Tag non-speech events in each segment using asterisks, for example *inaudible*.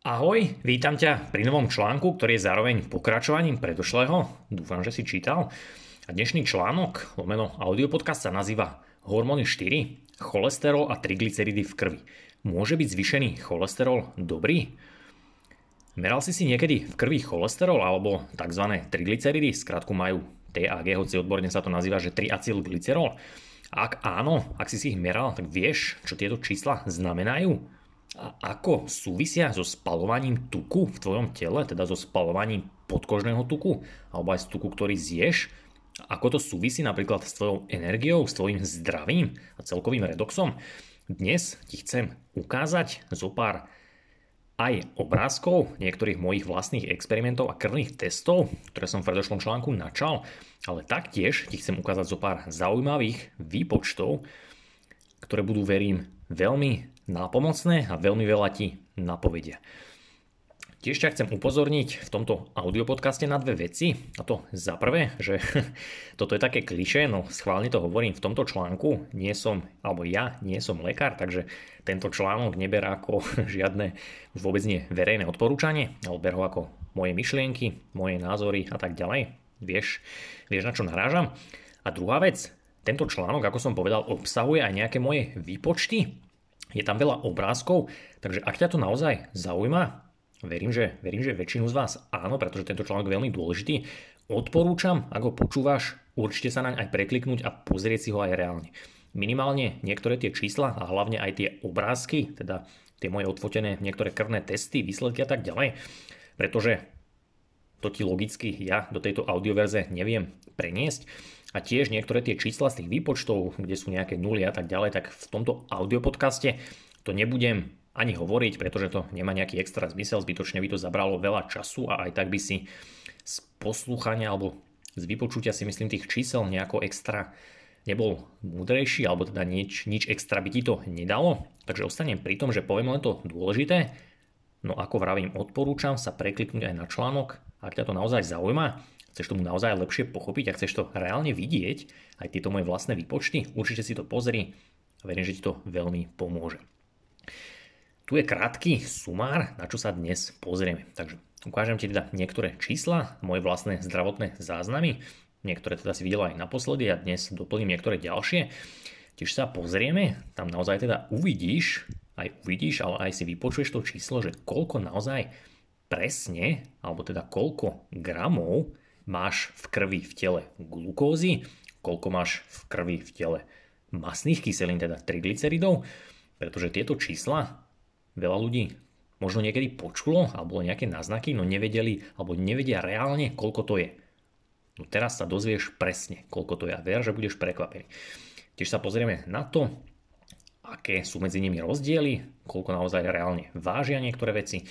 Ahoj, vítam ťa pri novom článku, ktorý je zároveň pokračovaním predošlého. Dúfam, že si čítal. A dnešný článok, lomeno audiopodcast sa nazýva Hormóny 4, cholesterol a triglyceridy v krvi. Môže byť zvýšený cholesterol dobrý? Meral si si niekedy v krvi cholesterol alebo tzv. triglyceridy, skrátku majú TAG, hoci odborne sa to nazýva, že triacylglycerol? Ak áno, ak si si ich meral, tak vieš, čo tieto čísla znamenajú? A ako súvisia so spalovaním tuku v tvojom tele, teda so spalovaním podkožného tuku, alebo aj z tuku, ktorý zješ, ako to súvisí napríklad s tvojou energiou, s tvojim zdravím a celkovým redoxom. Dnes ti chcem ukázať zo pár aj obrázkov niektorých mojich vlastných experimentov a krvných testov, ktoré som v predošlom článku načal, ale taktiež ti chcem ukázať zo pár zaujímavých výpočtov, ktoré budú, verím, veľmi nápomocné a veľmi veľa ti napovedia. Tiež ťa chcem upozorniť v tomto audiopodcaste na dve veci. A to za prvé, že *laughs* toto je také kliše, no schválne to hovorím v tomto článku. Nie som, alebo ja nie som lekár, takže tento článok neber ako *laughs* žiadne už vôbec nie verejné odporúčanie, ale ber ho ako moje myšlienky, moje názory a tak ďalej. Vieš, vieš na čo narážam? A druhá vec, tento článok, ako som povedal, obsahuje aj nejaké moje výpočty, je tam veľa obrázkov, takže ak ťa to naozaj zaujíma, verím, že, verím, že väčšinu z vás áno, pretože tento článok je veľmi dôležitý, odporúčam, ak ho počúvaš, určite sa naň aj prekliknúť a pozrieť si ho aj reálne. Minimálne niektoré tie čísla a hlavne aj tie obrázky, teda tie moje odfotené niektoré krvné testy, výsledky a tak ďalej, pretože to ti logicky ja do tejto audioverze neviem preniesť. A tiež niektoré tie čísla z tých výpočtov, kde sú nejaké nuly a tak ďalej, tak v tomto audiopodcaste to nebudem ani hovoriť, pretože to nemá nejaký extra zmysel, zbytočne by to zabralo veľa času a aj tak by si z poslúchania alebo z vypočutia si myslím tých čísel nejako extra nebol múdrejší, alebo teda nič, nič extra by ti to nedalo. Takže ostanem pri tom, že poviem len to dôležité, no ako vravím, odporúčam sa prekliknúť aj na článok, ak ťa to naozaj zaujíma chceš tomu naozaj lepšie pochopiť a chceš to reálne vidieť, aj tieto moje vlastné výpočty, určite si to pozri a verím, že ti to veľmi pomôže. Tu je krátky sumár, na čo sa dnes pozrieme. Takže ukážem ti teda niektoré čísla, moje vlastné zdravotné záznamy, niektoré teda si videl aj naposledy a dnes doplním niektoré ďalšie. Tiež sa pozrieme, tam naozaj teda uvidíš, aj uvidíš, ale aj si vypočuješ to číslo, že koľko naozaj presne, alebo teda koľko gramov máš v krvi v tele glukózy, koľko máš v krvi v tele masných kyselín, teda triglyceridov, pretože tieto čísla veľa ľudí možno niekedy počulo alebo nejaké náznaky, no nevedeli alebo nevedia reálne, koľko to je. No teraz sa dozvieš presne, koľko to je a ver, že budeš prekvapený. Tiež sa pozrieme na to, aké sú medzi nimi rozdiely, koľko naozaj reálne vážia niektoré veci.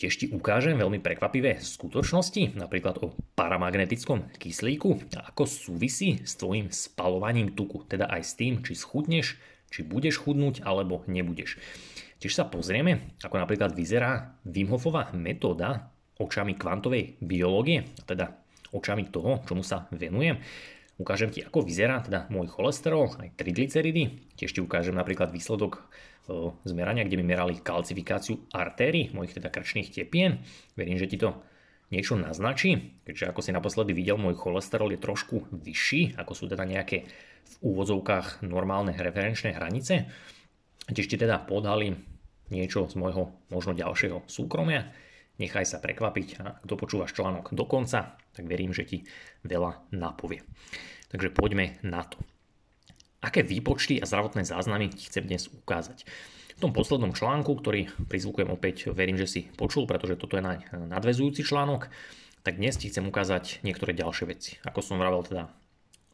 Tiež ti ukážem veľmi prekvapivé skutočnosti, napríklad o paramagnetickom kyslíku a ako súvisí s tvojim spalovaním tuku, teda aj s tým, či schudneš, či budeš chudnúť alebo nebudeš. Tiež sa pozrieme, ako napríklad vyzerá Wim Hofová metóda očami kvantovej biológie, teda očami toho, čomu sa venujem. Ukážem ti, ako vyzerá teda môj cholesterol, aj triglyceridy. Tiež ti ukážem napríklad výsledok zmerania, kde mi merali kalcifikáciu artérií, mojich teda krčných tepien. Verím, že ti to niečo naznačí, keďže ako si naposledy videl, môj cholesterol je trošku vyšší, ako sú teda nejaké v úvodzovkách normálne referenčné hranice. Tiež ti teda podali niečo z môjho možno ďalšieho súkromia. Nechaj sa prekvapiť a dopočúvaš článok do konca, tak verím, že ti veľa napovie. Takže poďme na to. Aké výpočty a zdravotné záznamy ti chcem dnes ukázať? V tom poslednom článku, ktorý prizvukujem opäť, verím, že si počul, pretože toto je na nadvezujúci článok, tak dnes ti chcem ukázať niektoré ďalšie veci. Ako som vravel, teda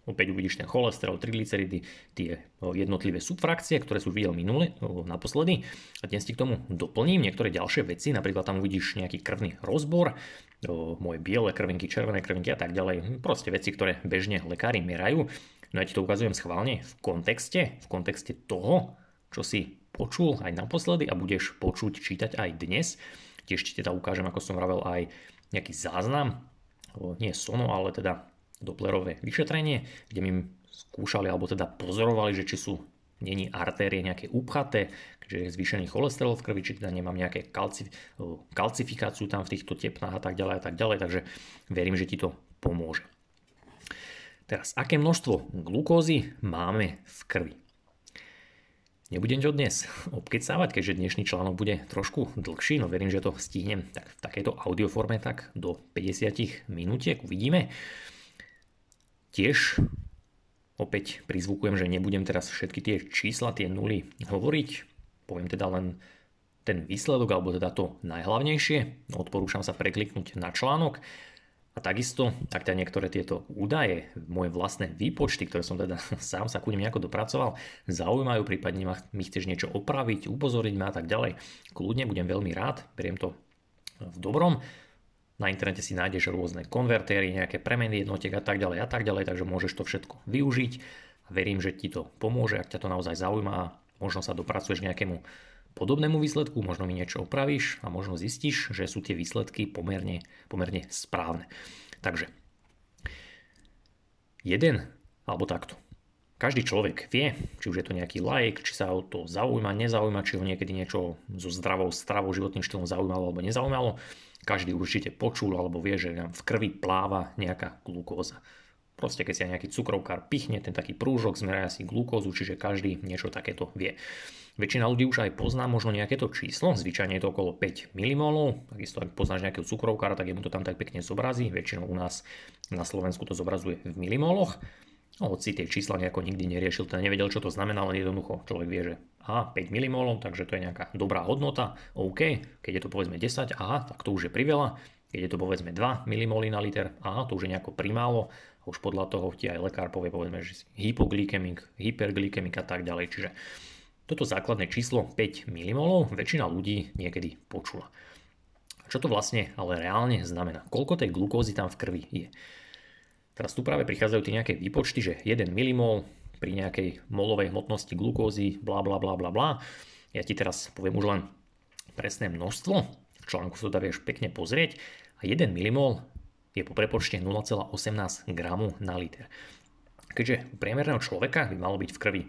opäť uvidíš ten cholesterol, triglyceridy, tie jednotlivé subfrakcie, ktoré sú videl minule, naposledy. A dnes ti k tomu doplním niektoré ďalšie veci, napríklad tam uvidíš nejaký krvný rozbor, moje biele krvinky, červené krvinky a tak ďalej. Proste veci, ktoré bežne lekári merajú No ja ti to ukazujem schválne v kontexte, v kontexte toho, čo si počul aj naposledy a budeš počuť, čítať aj dnes. Tiež ti teda ukážem, ako som vravel, aj nejaký záznam, nie sono, ale teda doplerové vyšetrenie, kde mi skúšali alebo teda pozorovali, že či sú není artérie nejaké upchaté, keďže je zvýšený cholesterol v krvi, či teda nemám nejaké kalci, kalcifikáciu tam v týchto tepnách a tak ďalej a tak ďalej, takže verím, že ti to pomôže. Teraz, aké množstvo glukózy máme v krvi? Nebudem to dnes obkecávať, keďže dnešný článok bude trošku dlhší, no verím, že to stihnem tak v takejto audioforme tak do 50 minútiek, uvidíme. Tiež opäť prizvukujem, že nebudem teraz všetky tie čísla, tie nuly hovoriť, poviem teda len ten výsledok, alebo teda to najhlavnejšie. Odporúčam sa prekliknúť na článok a takisto, ak teda niektoré tieto údaje, moje vlastné výpočty, ktoré som teda *laughs* sám sa ku nim nejako dopracoval, zaujímajú, prípadne ma, mi chceš niečo opraviť, upozoriť ma a tak ďalej, kľudne budem veľmi rád, beriem to v dobrom. Na internete si nájdeš rôzne konvertéry, nejaké premeny jednotiek a tak ďalej a tak ďalej, takže môžeš to všetko využiť. Verím, že ti to pomôže, ak ťa to naozaj zaujíma a možno sa dopracuješ k nejakému podobnému výsledku, možno mi niečo opravíš a možno zistíš, že sú tie výsledky pomerne, pomerne správne. Takže jeden alebo takto. Každý človek vie, či už je to nejaký like, či sa o to zaujíma, nezaujíma, či ho niekedy niečo so zdravou stravou, životným štýlom zaujímalo alebo nezaujímalo. Každý určite počul alebo vie, že nám v krvi pláva nejaká glukóza. Proste keď si nejaký cukrovkár pichne, ten taký prúžok zmerá si glukózu, čiže každý niečo takéto vie. Väčšina ľudí už aj pozná možno nejaké to číslo, zvyčajne je to okolo 5 millimolov, takisto ak poznáš nejakého cukrovkára, tak mu to tam tak pekne zobrazí, väčšinou u nás na Slovensku to zobrazuje v milimoloch. Hoci tie čísla nejako nikdy neriešil, teda nevedel, čo to znamená, len jednoducho človek vie, že aha, 5 millimolov, takže to je nejaká dobrá hodnota, OK, keď je to povedzme 10, aha, tak to už je priveľa, keď je to povedzme 2 mmol na liter, aha, to už je nejako primálo, už podľa toho ti aj lekár povie, povedzme, že si hypoglykemik, hyperglykemik a tak ďalej, čiže toto základné číslo 5 mmol väčšina ľudí niekedy počula. Čo to vlastne ale reálne znamená? Koľko tej glukózy tam v krvi je? Teraz tu práve prichádzajú tie nejaké výpočty, že 1 mmol pri nejakej molovej hmotnosti glukózy, bla bla bla bla bla. Ja ti teraz poviem už len presné množstvo, v článku sa to vieš pekne pozrieť a 1 mmol je po prepočte 0,18 g na liter. Keďže u priemerného človeka by malo byť v krvi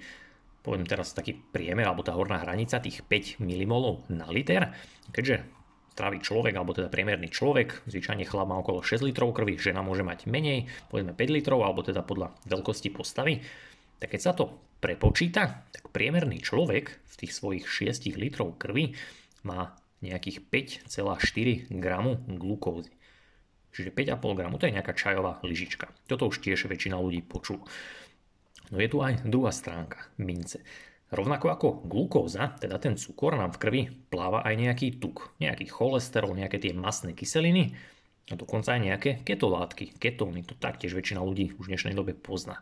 poviem teraz taký priemer, alebo tá horná hranica tých 5 mmol na liter, keďže zdravý človek, alebo teda priemerný človek, zvyčajne chlap má okolo 6 litrov krvi, žena môže mať menej, povedzme 5 litrov, alebo teda podľa veľkosti postavy, tak keď sa to prepočíta, tak priemerný človek v tých svojich 6 litrov krvi má nejakých 5,4 gramu glukózy. Čiže 5,5 gramu to je nejaká čajová lyžička. Toto už tiež väčšina ľudí počula. No je tu aj druhá stránka mince. Rovnako ako glukóza, teda ten cukor, nám v krvi pláva aj nejaký tuk, nejaký cholesterol, nejaké tie masné kyseliny a dokonca aj nejaké ketolátky, ketóny, to taktiež väčšina ľudí už v dnešnej dobe pozná.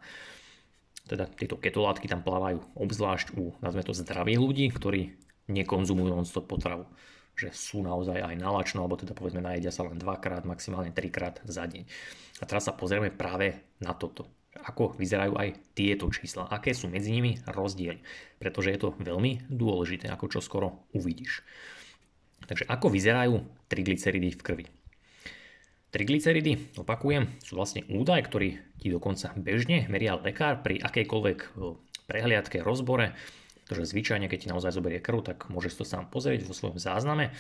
Teda tieto ketolátky tam plávajú obzvlášť u, nazme to, zdravých ľudí, ktorí nekonzumujú non-stop potravu že sú naozaj aj nalačno, alebo teda povedzme najedia sa len dvakrát, maximálne trikrát za deň. A teraz sa pozrieme práve na toto ako vyzerajú aj tieto čísla, aké sú medzi nimi rozdiely, pretože je to veľmi dôležité, ako čo skoro uvidíš. Takže ako vyzerajú triglyceridy v krvi? Triglyceridy, opakujem, sú vlastne údaj, ktorý ti dokonca bežne meria lekár pri akejkoľvek prehliadke, rozbore, pretože zvyčajne, keď ti naozaj zoberie krv, tak môžeš to sám pozrieť vo svojom zázname.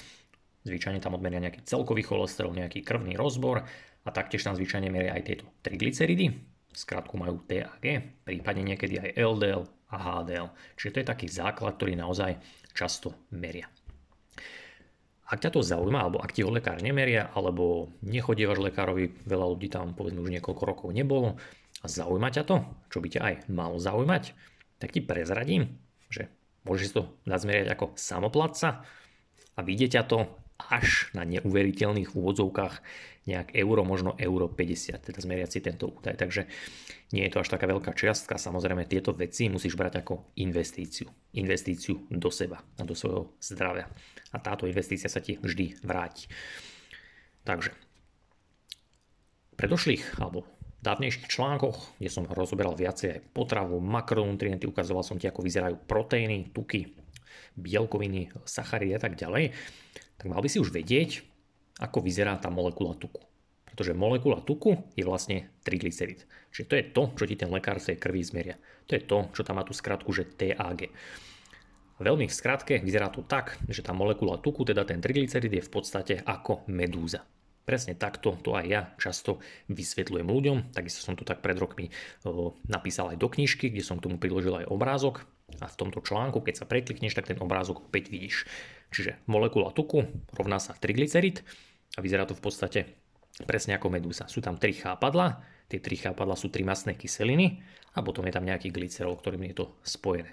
Zvyčajne tam odmeria nejaký celkový cholesterol, nejaký krvný rozbor a taktiež tam zvyčajne meria aj tieto triglyceridy, skratku majú TAG, prípadne niekedy aj LDL a HDL. Čiže to je taký základ, ktorý naozaj často meria. Ak ťa to zaujíma, alebo ak ti ho lekár nemeria, alebo nechodievaš lekárovi, veľa ľudí tam povedzme už niekoľko rokov nebolo a zaujíma ťa to, čo by ťa aj malo zaujímať, tak ti prezradím, že môžeš to nazmerať ako samoplatca a vidieť ťa to až na neuveriteľných úvodzovkách nejak euro, možno euro 50, teda zmeriať tento údaj. Takže nie je to až taká veľká čiastka. Samozrejme tieto veci musíš brať ako investíciu. Investíciu do seba a do svojho zdravia. A táto investícia sa ti vždy vráti. Takže predošlých alebo dávnejších článkoch, kde som rozoberal viacej aj potravu, makronutrienty, ukazoval som ti, ako vyzerajú proteíny, tuky, bielkoviny, sacharidy a tak ďalej, tak mal by si už vedieť, ako vyzerá tá molekula tuku. Pretože molekula tuku je vlastne triglycerid. Čiže to je to, čo ti ten lekár v tej krvi zmeria. To je to, čo tam má tú skratku, že TAG. Veľmi v skratke vyzerá to tak, že tá molekula tuku, teda ten triglycerid je v podstate ako medúza. Presne takto to aj ja často vysvetľujem ľuďom, takisto som to tak pred rokmi napísal aj do knižky, kde som k tomu priložil aj obrázok a v tomto článku, keď sa preklikneš, tak ten obrázok opäť vidíš. Čiže molekula tuku rovná sa triglycerid a vyzerá to v podstate presne ako medúza. Sú tam tri chápadla, tie tri chápadla sú tri masné kyseliny a potom je tam nejaký glycerol, ktorým je to spojené.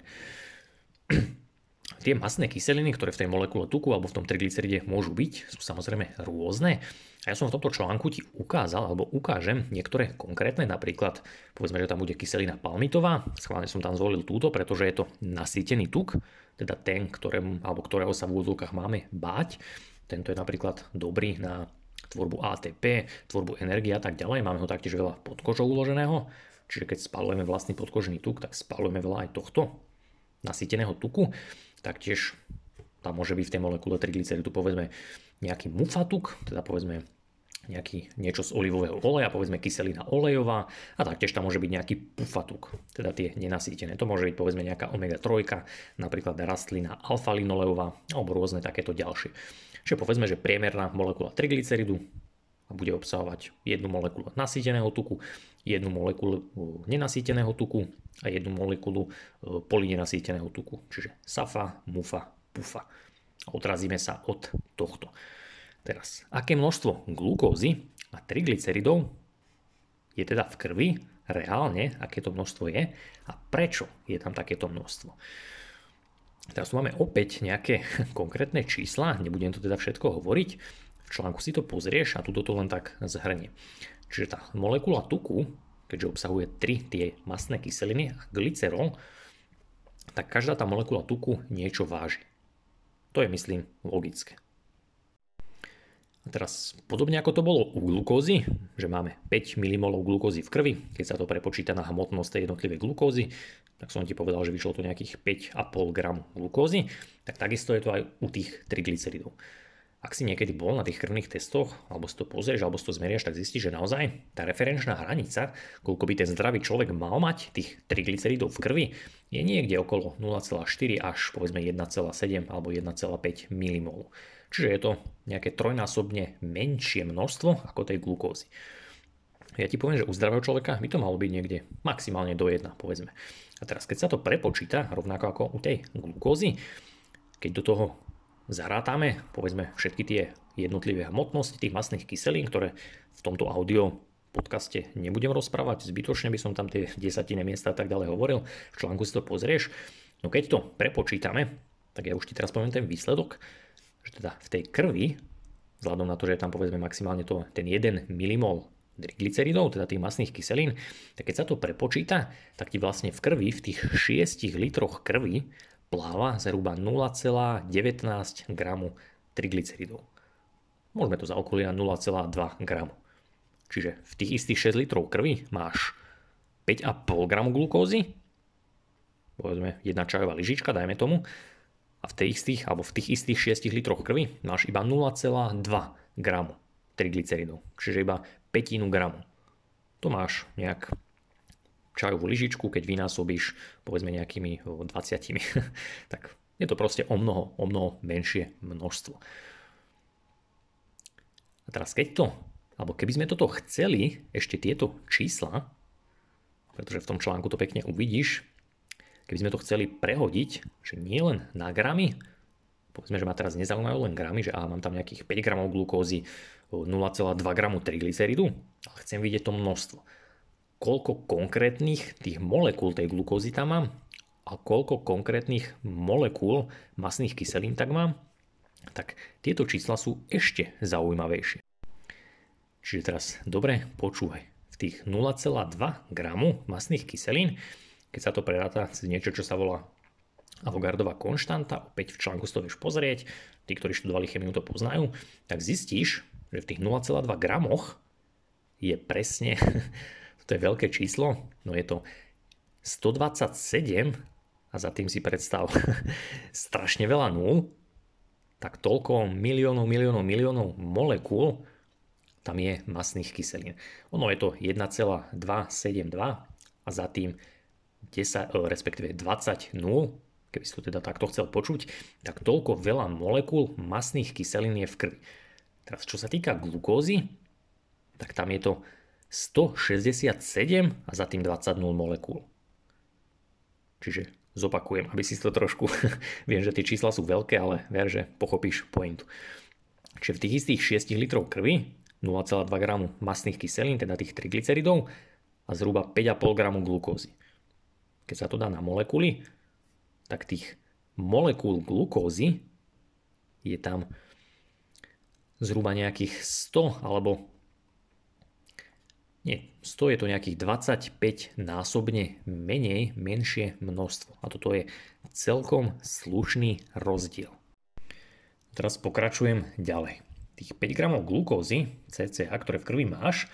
Tie masné kyseliny, ktoré v tej molekule tuku alebo v tom triglyceride môžu byť, sú samozrejme rôzne. A ja som v tomto článku ti ukázal alebo ukážem niektoré konkrétne, napríklad povedzme, že tam bude kyselina palmitová, schválne som tam zvolil túto, pretože je to nasýtený tuk, teda ten, ktorému, alebo ktorého sa v úvodzovkách máme báť. Tento je napríklad dobrý na tvorbu ATP, tvorbu energie a tak ďalej. Máme ho taktiež veľa pod kožou uloženého, čiže keď spalujeme vlastný podkožný tuk, tak spalujeme veľa aj tohto nasýteného tuku. Taktiež tam môže byť v tej molekule triglyceridu povedzme nejaký mufatuk, teda povedzme nejaký, niečo z olivového oleja, povedzme kyselina olejová a taktiež tam môže byť nejaký pufatuk, teda tie nenasýtené. To môže byť povedzme nejaká omega-3, napríklad rastlina alfa-linoleová alebo rôzne takéto ďalšie. Čiže povedzme, že priemerná molekula triglyceridu bude obsahovať jednu molekulu nasýteného tuku, jednu molekulu nenasýteného tuku a jednu molekulu polynenasýteného tuku, čiže safa, mufa, pufa. Odrazíme sa od tohto. Teraz, aké množstvo glukózy a triglyceridov je teda v krvi, reálne, aké to množstvo je a prečo je tam takéto množstvo. Teraz tu máme opäť nejaké *laughs* konkrétne čísla, nebudem to teda všetko hovoriť, článku si to pozrieš a tu to len tak zhrnie. Čiže tá molekula tuku, keďže obsahuje tri tie masné kyseliny a glycerol, tak každá tá molekula tuku niečo váži. To je, myslím, logické. A teraz, podobne ako to bolo u glukózy, že máme 5 mmol glukózy v krvi, keď sa to prepočíta na hmotnosť tej jednotlivej glukózy, tak som ti povedal, že vyšlo to nejakých 5,5 g glukózy, tak takisto je to aj u tých triglyceridov. Ak si niekedy bol na tých krvných testoch, alebo si to pozrieš, alebo si to zmeriaš, tak zistíš, že naozaj tá referenčná hranica, koľko by ten zdravý človek mal mať tých triglyceridov v krvi, je niekde okolo 0,4 až povedzme 1,7 alebo 1,5 mmol. Čiže je to nejaké trojnásobne menšie množstvo ako tej glukózy. Ja ti poviem, že u zdravého človeka by to malo byť niekde maximálne do 1, povedzme. A teraz, keď sa to prepočíta, rovnako ako u tej glukózy, keď do toho zarátame, povedzme, všetky tie jednotlivé hmotnosti tých masných kyselín, ktoré v tomto audio podcaste nebudem rozprávať, zbytočne by som tam tie desatine miesta a tak ďalej hovoril, v článku si to pozrieš. No keď to prepočítame, tak ja už ti teraz poviem ten výsledok, že teda v tej krvi, vzhľadom na to, že je tam povedzme maximálne to, ten 1 mmol glyceridov, teda tých masných kyselín, tak keď sa to prepočíta, tak ti vlastne v krvi, v tých 6 litroch krvi pláva zhruba 0,19 gramu triglyceridov. Môžeme to zaokoliť na 0,2 gramu. Čiže v tých istých 6 litrov krvi máš 5,5 gramu glukózy, povedzme jedna čajová lyžička, dajme tomu, a v, tých istých, alebo v tých istých 6 litroch krvi máš iba 0,2 gramu triglyceridov, čiže iba petinu gramu. To máš nejak čajovú lyžičku, keď vynásobíš povedzme nejakými 20, *laughs* tak je to proste o mnoho, o mnoho menšie množstvo. A teraz keď to, alebo keby sme toto chceli, ešte tieto čísla, pretože v tom článku to pekne uvidíš, keby sme to chceli prehodiť, že nie len na gramy, povedzme, že ma teraz nezaujímajú len gramy, že aha, mám tam nejakých 5 gramov glukózy, 0,2 gramu triglyceridu, ale chcem vidieť to množstvo koľko konkrétnych tých molekúl tej glukózy tam mám a koľko konkrétnych molekúl masných kyselín tak mám, tak tieto čísla sú ešte zaujímavejšie. Čiže teraz dobre počúvaj. V tých 0,2 gramu masných kyselín, keď sa to preráta z niečo, čo sa volá Avogardová konštanta, opäť v článku si to vieš pozrieť, tí, ktorí študovali chemiu to poznajú, tak zistíš, že v tých 0,2 gramoch je presne *laughs* to je veľké číslo, no je to 127 a za tým si predstav *laughs* strašne veľa nul, tak toľko miliónov, miliónov, miliónov molekúl tam je masných kyselín. Ono je to 1,272 a za tým 10, respektíve 20 nul, keby si to teda takto chcel počuť, tak toľko veľa molekúl masných kyselín je v krvi. Teraz čo sa týka glukózy, tak tam je to 167 a za tým 20 molekúl. Čiže zopakujem, aby si to trošku, *laughs* viem, že tie čísla sú veľké, ale ver, že pochopíš pointu. Čiže v tých istých 6 litrov krvi 0,2 g masných kyselín, teda tých triglyceridov a zhruba 5,5 g glukózy. Keď sa to dá na molekuly, tak tých molekúl glukózy je tam zhruba nejakých 100 alebo nie, 100 je to nejakých 25 násobne menej, menšie množstvo. A toto je celkom slušný rozdiel. Teraz pokračujem ďalej. Tých 5 gramov glukózy, CCA, ktoré v krvi máš,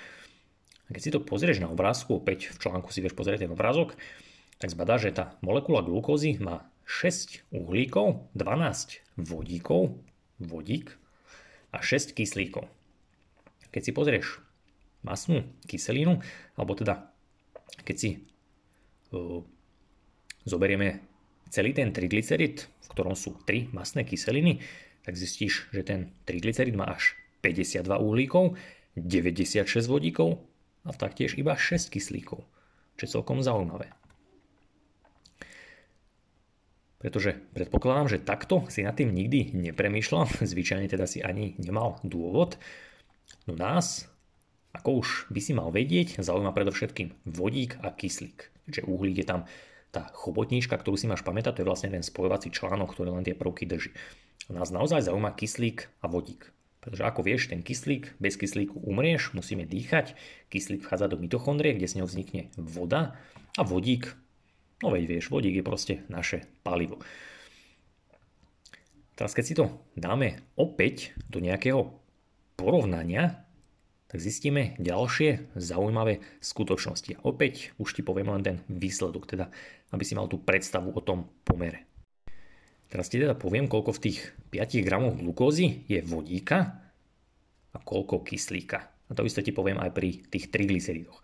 keď si to pozrieš na obrázku, opäť v článku si vieš pozrieť ten obrázok, tak zbadá, že tá molekula glukózy má 6 uhlíkov, 12 vodíkov, vodík a 6 kyslíkov. Keď si pozrieš masnú kyselinu, alebo teda keď si uh, zoberieme celý ten triglycerid, v ktorom sú 3 masné kyseliny, tak zistíš, že ten triglycerid má až 52 uhlíkov, 96 vodíkov a taktiež iba 6 kyslíkov, čo je celkom zaujímavé. Pretože predpokladám, že takto si nad tým nikdy nepremýšľal, zvyčajne teda si ani nemal dôvod. No nás ako už by si mal vedieť, zaujíma predovšetkým vodík a kyslík. Čiže uhlík je tam tá chobotníčka, ktorú si máš pamätať, to je vlastne ten spojovací článok, ktorý len tie prvky drží. Nás naozaj zaujíma kyslík a vodík. Pretože ako vieš, ten kyslík, bez kyslíku umrieš, musíme dýchať, kyslík vchádza do mitochondrie, kde s ňou vznikne voda a vodík, no veď vieš, vodík je proste naše palivo. Teraz keď si to dáme opäť do nejakého porovnania, tak zistíme ďalšie zaujímavé skutočnosti. A opäť už ti poviem len ten výsledok, teda aby si mal tú predstavu o tom pomere. Teraz ti teda poviem, koľko v tých 5 gramoch glukózy je vodíka a koľko kyslíka. A to isté ti poviem aj pri tých triglyceridoch.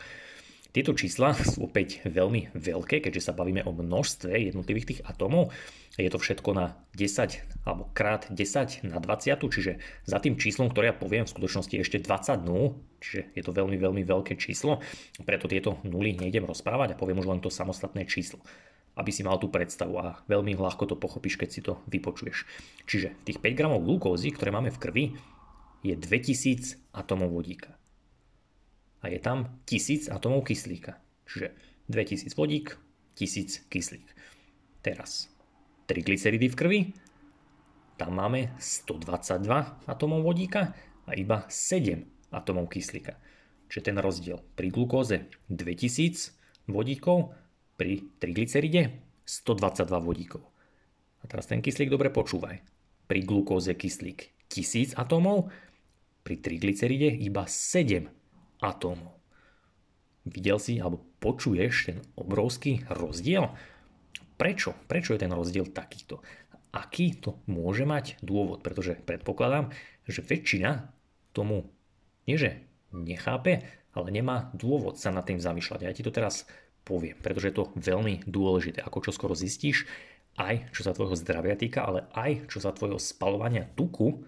Tieto čísla sú opäť veľmi veľké, keďže sa bavíme o množstve jednotlivých tých atómov. Je to všetko na 10 alebo krát 10 na 20, čiže za tým číslom, ktoré ja poviem, v skutočnosti je ešte 20 nul, čiže je to veľmi, veľmi veľké číslo. Preto tieto nuly nejdem rozprávať a poviem už len to samostatné číslo aby si mal tú predstavu a veľmi ľahko to pochopíš, keď si to vypočuješ. Čiže tých 5 gramov glukózy, ktoré máme v krvi, je 2000 atomov vodíka a je tam 1000 atomov kyslíka. Čiže 2000 vodík, 1000 kyslík. Teraz triglyceridy v krvi, tam máme 122 atomov vodíka a iba 7 atomov kyslíka. Čiže ten rozdiel pri glukóze 2000 vodíkov, pri triglyceride 122 vodíkov. A teraz ten kyslík dobre počúvaj. Pri glukóze kyslík 1000 atómov, pri triglyceride iba 7 atómov. Videl si alebo počuješ ten obrovský rozdiel? Prečo? Prečo je ten rozdiel takýto? Aký to môže mať dôvod? Pretože predpokladám, že väčšina tomu nie že nechápe, ale nemá dôvod sa nad tým zamýšľať. Ja ti to teraz poviem, pretože je to veľmi dôležité, ako čo skoro zistíš, aj čo sa tvojho zdravia týka, ale aj čo sa tvojho spalovania tuku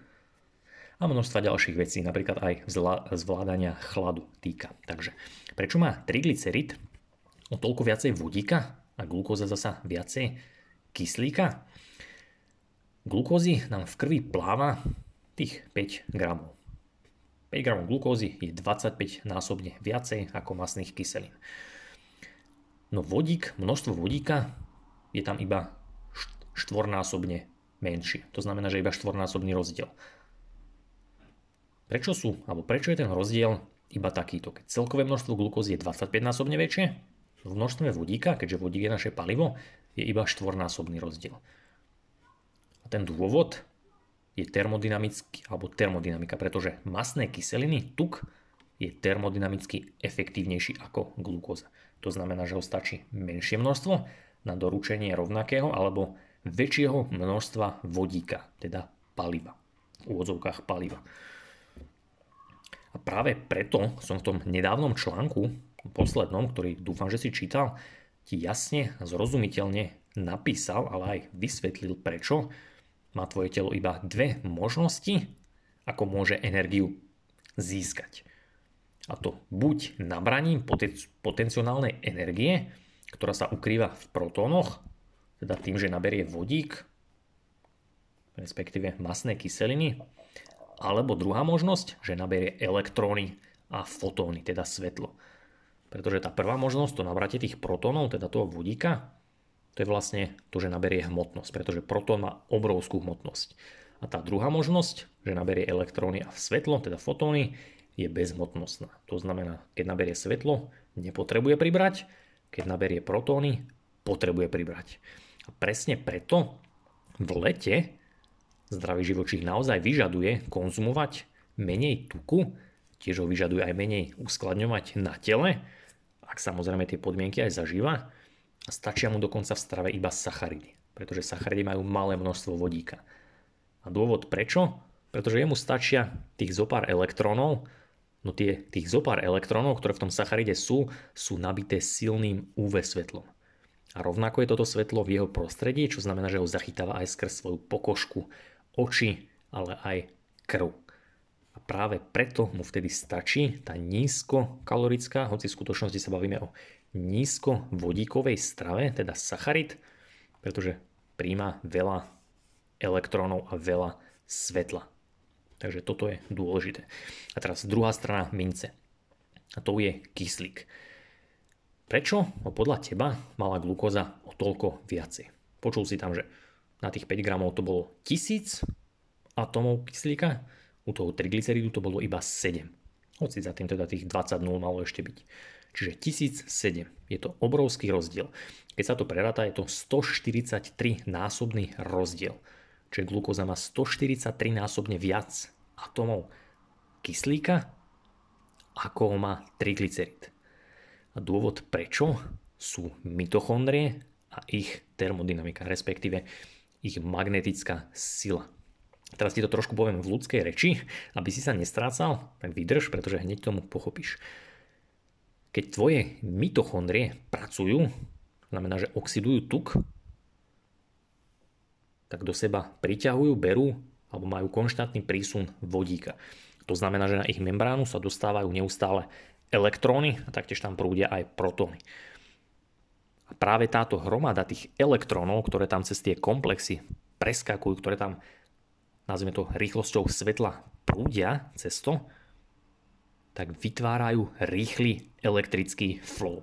a množstva ďalších vecí, napríklad aj zvládania chladu týka. Takže prečo má triglycerid o toľko viacej vodíka a glukóza zasa viacej kyslíka? Glukózy nám v krvi pláva tých 5 gramov. 5 gramov glukózy je 25 násobne viacej ako masných kyselín. No vodík, množstvo vodíka je tam iba štvornásobne menšie. To znamená, že iba štvornásobný rozdiel. Prečo sú, alebo prečo je ten rozdiel iba takýto? Keď celkové množstvo glukózy je 25 násobne väčšie, v množstve vodíka, keďže vodík je naše palivo, je iba štvornásobný rozdiel. A ten dôvod je termodynamický, alebo termodynamika, pretože masné kyseliny, tuk, je termodynamicky efektívnejší ako glukóza. To znamená, že ho stačí menšie množstvo na doručenie rovnakého alebo väčšieho množstva vodíka, teda paliva. V úvodzovkách paliva. A práve preto som v tom nedávnom článku, poslednom, ktorý dúfam, že si čítal, ti jasne a zrozumiteľne napísal, ale aj vysvetlil prečo, má tvoje telo iba dve možnosti, ako môže energiu získať. A to buď nabraním potenciálnej energie, ktorá sa ukrýva v protónoch, teda tým, že naberie vodík, respektíve masné kyseliny, alebo druhá možnosť, že naberie elektróny a fotóny, teda svetlo. Pretože tá prvá možnosť, to nabratie tých protónov, teda toho vodíka, to je vlastne to, že naberie hmotnosť, pretože protón má obrovskú hmotnosť. A tá druhá možnosť, že naberie elektróny a svetlo, teda fotóny, je bezhmotnostná. To znamená, keď naberie svetlo, nepotrebuje pribrať, keď naberie protóny, potrebuje pribrať. A presne preto v lete zdravý živočích naozaj vyžaduje konzumovať menej tuku, tiež ho vyžaduje aj menej uskladňovať na tele, ak samozrejme tie podmienky aj zažíva, a stačia mu dokonca v strave iba sacharidy, pretože sacharidy majú malé množstvo vodíka. A dôvod prečo? Pretože jemu stačia tých zopár elektrónov, no tie, tých zopár elektrónov, ktoré v tom sacharide sú, sú nabité silným UV svetlom. A rovnako je toto svetlo v jeho prostredí, čo znamená, že ho zachytáva aj skrz svoju pokožku, oči, ale aj krv. A práve preto mu vtedy stačí tá nízkokalorická, hoci v skutočnosti sa bavíme o nízkovodíkovej strave, teda sacharid, pretože príjma veľa elektrónov a veľa svetla. Takže toto je dôležité. A teraz druhá strana mince. A to je kyslík. Prečo? No podľa teba mala glukóza o toľko viacej. Počul si tam, že na tých 5 gramov to bolo 1000 atomov kyslíka, u toho triglyceridu to bolo iba 7. Hoci za tým teda tých 20 nul malo ešte byť. Čiže 1007. Je to obrovský rozdiel. Keď sa to preráta, je to 143 násobný rozdiel. Čiže glukóza má 143 násobne viac atomov kyslíka, ako ho má triglycerid. A dôvod prečo sú mitochondrie a ich termodynamika, respektíve ich magnetická sila. Teraz ti to trošku poviem v ľudskej reči, aby si sa nestrácal, tak vydrž, pretože hneď tomu pochopíš. Keď tvoje mitochondrie pracujú, znamená, že oxidujú tuk, tak do seba priťahujú, berú alebo majú konštantný prísun vodíka. To znamená, že na ich membránu sa dostávajú neustále elektróny a taktiež tam prúdia aj protóny. A práve táto hromada tých elektrónov, ktoré tam cez tie komplexy preskakujú, ktoré tam, nazvime to rýchlosťou svetla, prúdia cez to, tak vytvárajú rýchly elektrický flow,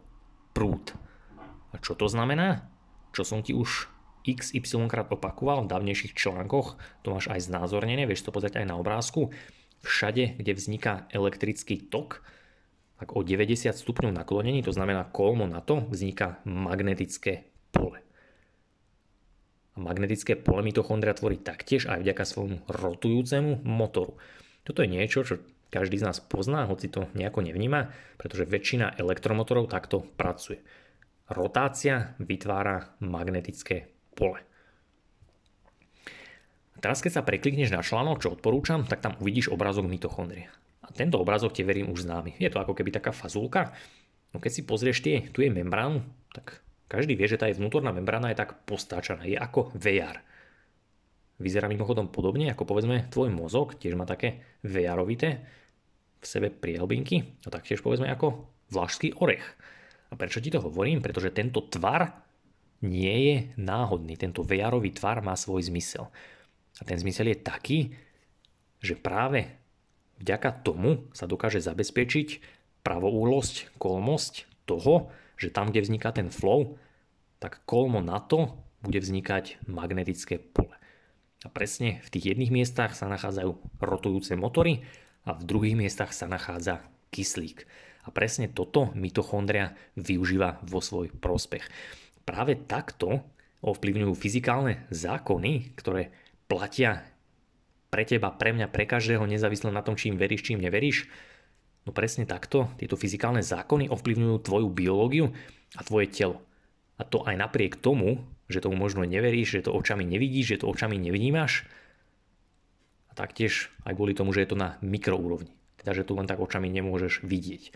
prúd. A čo to znamená? Čo som ti už XY krát opakoval v dávnejších článkoch, to máš aj znázornené, vieš to pozrieť aj na obrázku. Všade, kde vzniká elektrický tok, tak o 90 stupňov naklonení, to znamená kolmo na to, vzniká magnetické pole. A magnetické pole mitochondria tvorí taktiež aj vďaka svojmu rotujúcemu motoru. Toto je niečo, čo každý z nás pozná, hoci to nejako nevníma, pretože väčšina elektromotorov takto pracuje. Rotácia vytvára magnetické pole. Teraz keď sa preklikneš na článok, čo odporúčam, tak tam uvidíš obrázok mitochondrie. A tento obrázok ti verím už známy. Je to ako keby taká fazulka. No keď si pozrieš tie, tu je membránu, tak každý vie, že tá je vnútorná membrána je tak postáčaná. Je ako VR. Vyzerá mimochodom podobne, ako povedzme tvoj mozog, tiež má také VR-ovité v sebe prielbinky, no taktiež povedzme ako vlašský orech. A prečo ti to hovorím? Pretože tento tvar nie je náhodný. Tento vr tvar má svoj zmysel. A ten zmysel je taký, že práve vďaka tomu sa dokáže zabezpečiť pravoúhlosť, kolmosť toho, že tam, kde vzniká ten flow, tak kolmo na to bude vznikať magnetické pole. A presne v tých jedných miestach sa nachádzajú rotujúce motory a v druhých miestach sa nachádza kyslík. A presne toto mitochondria využíva vo svoj prospech. Práve takto ovplyvňujú fyzikálne zákony, ktoré platia pre teba, pre mňa, pre každého, nezávisle na tom, čím veríš, čím neveríš. No presne takto tieto fyzikálne zákony ovplyvňujú tvoju biológiu a tvoje telo. A to aj napriek tomu, že tomu možno neveríš, že to očami nevidíš, že to očami nevnímaš. A taktiež aj kvôli tomu, že je to na mikroúrovni. Teda, že to len tak očami nemôžeš vidieť.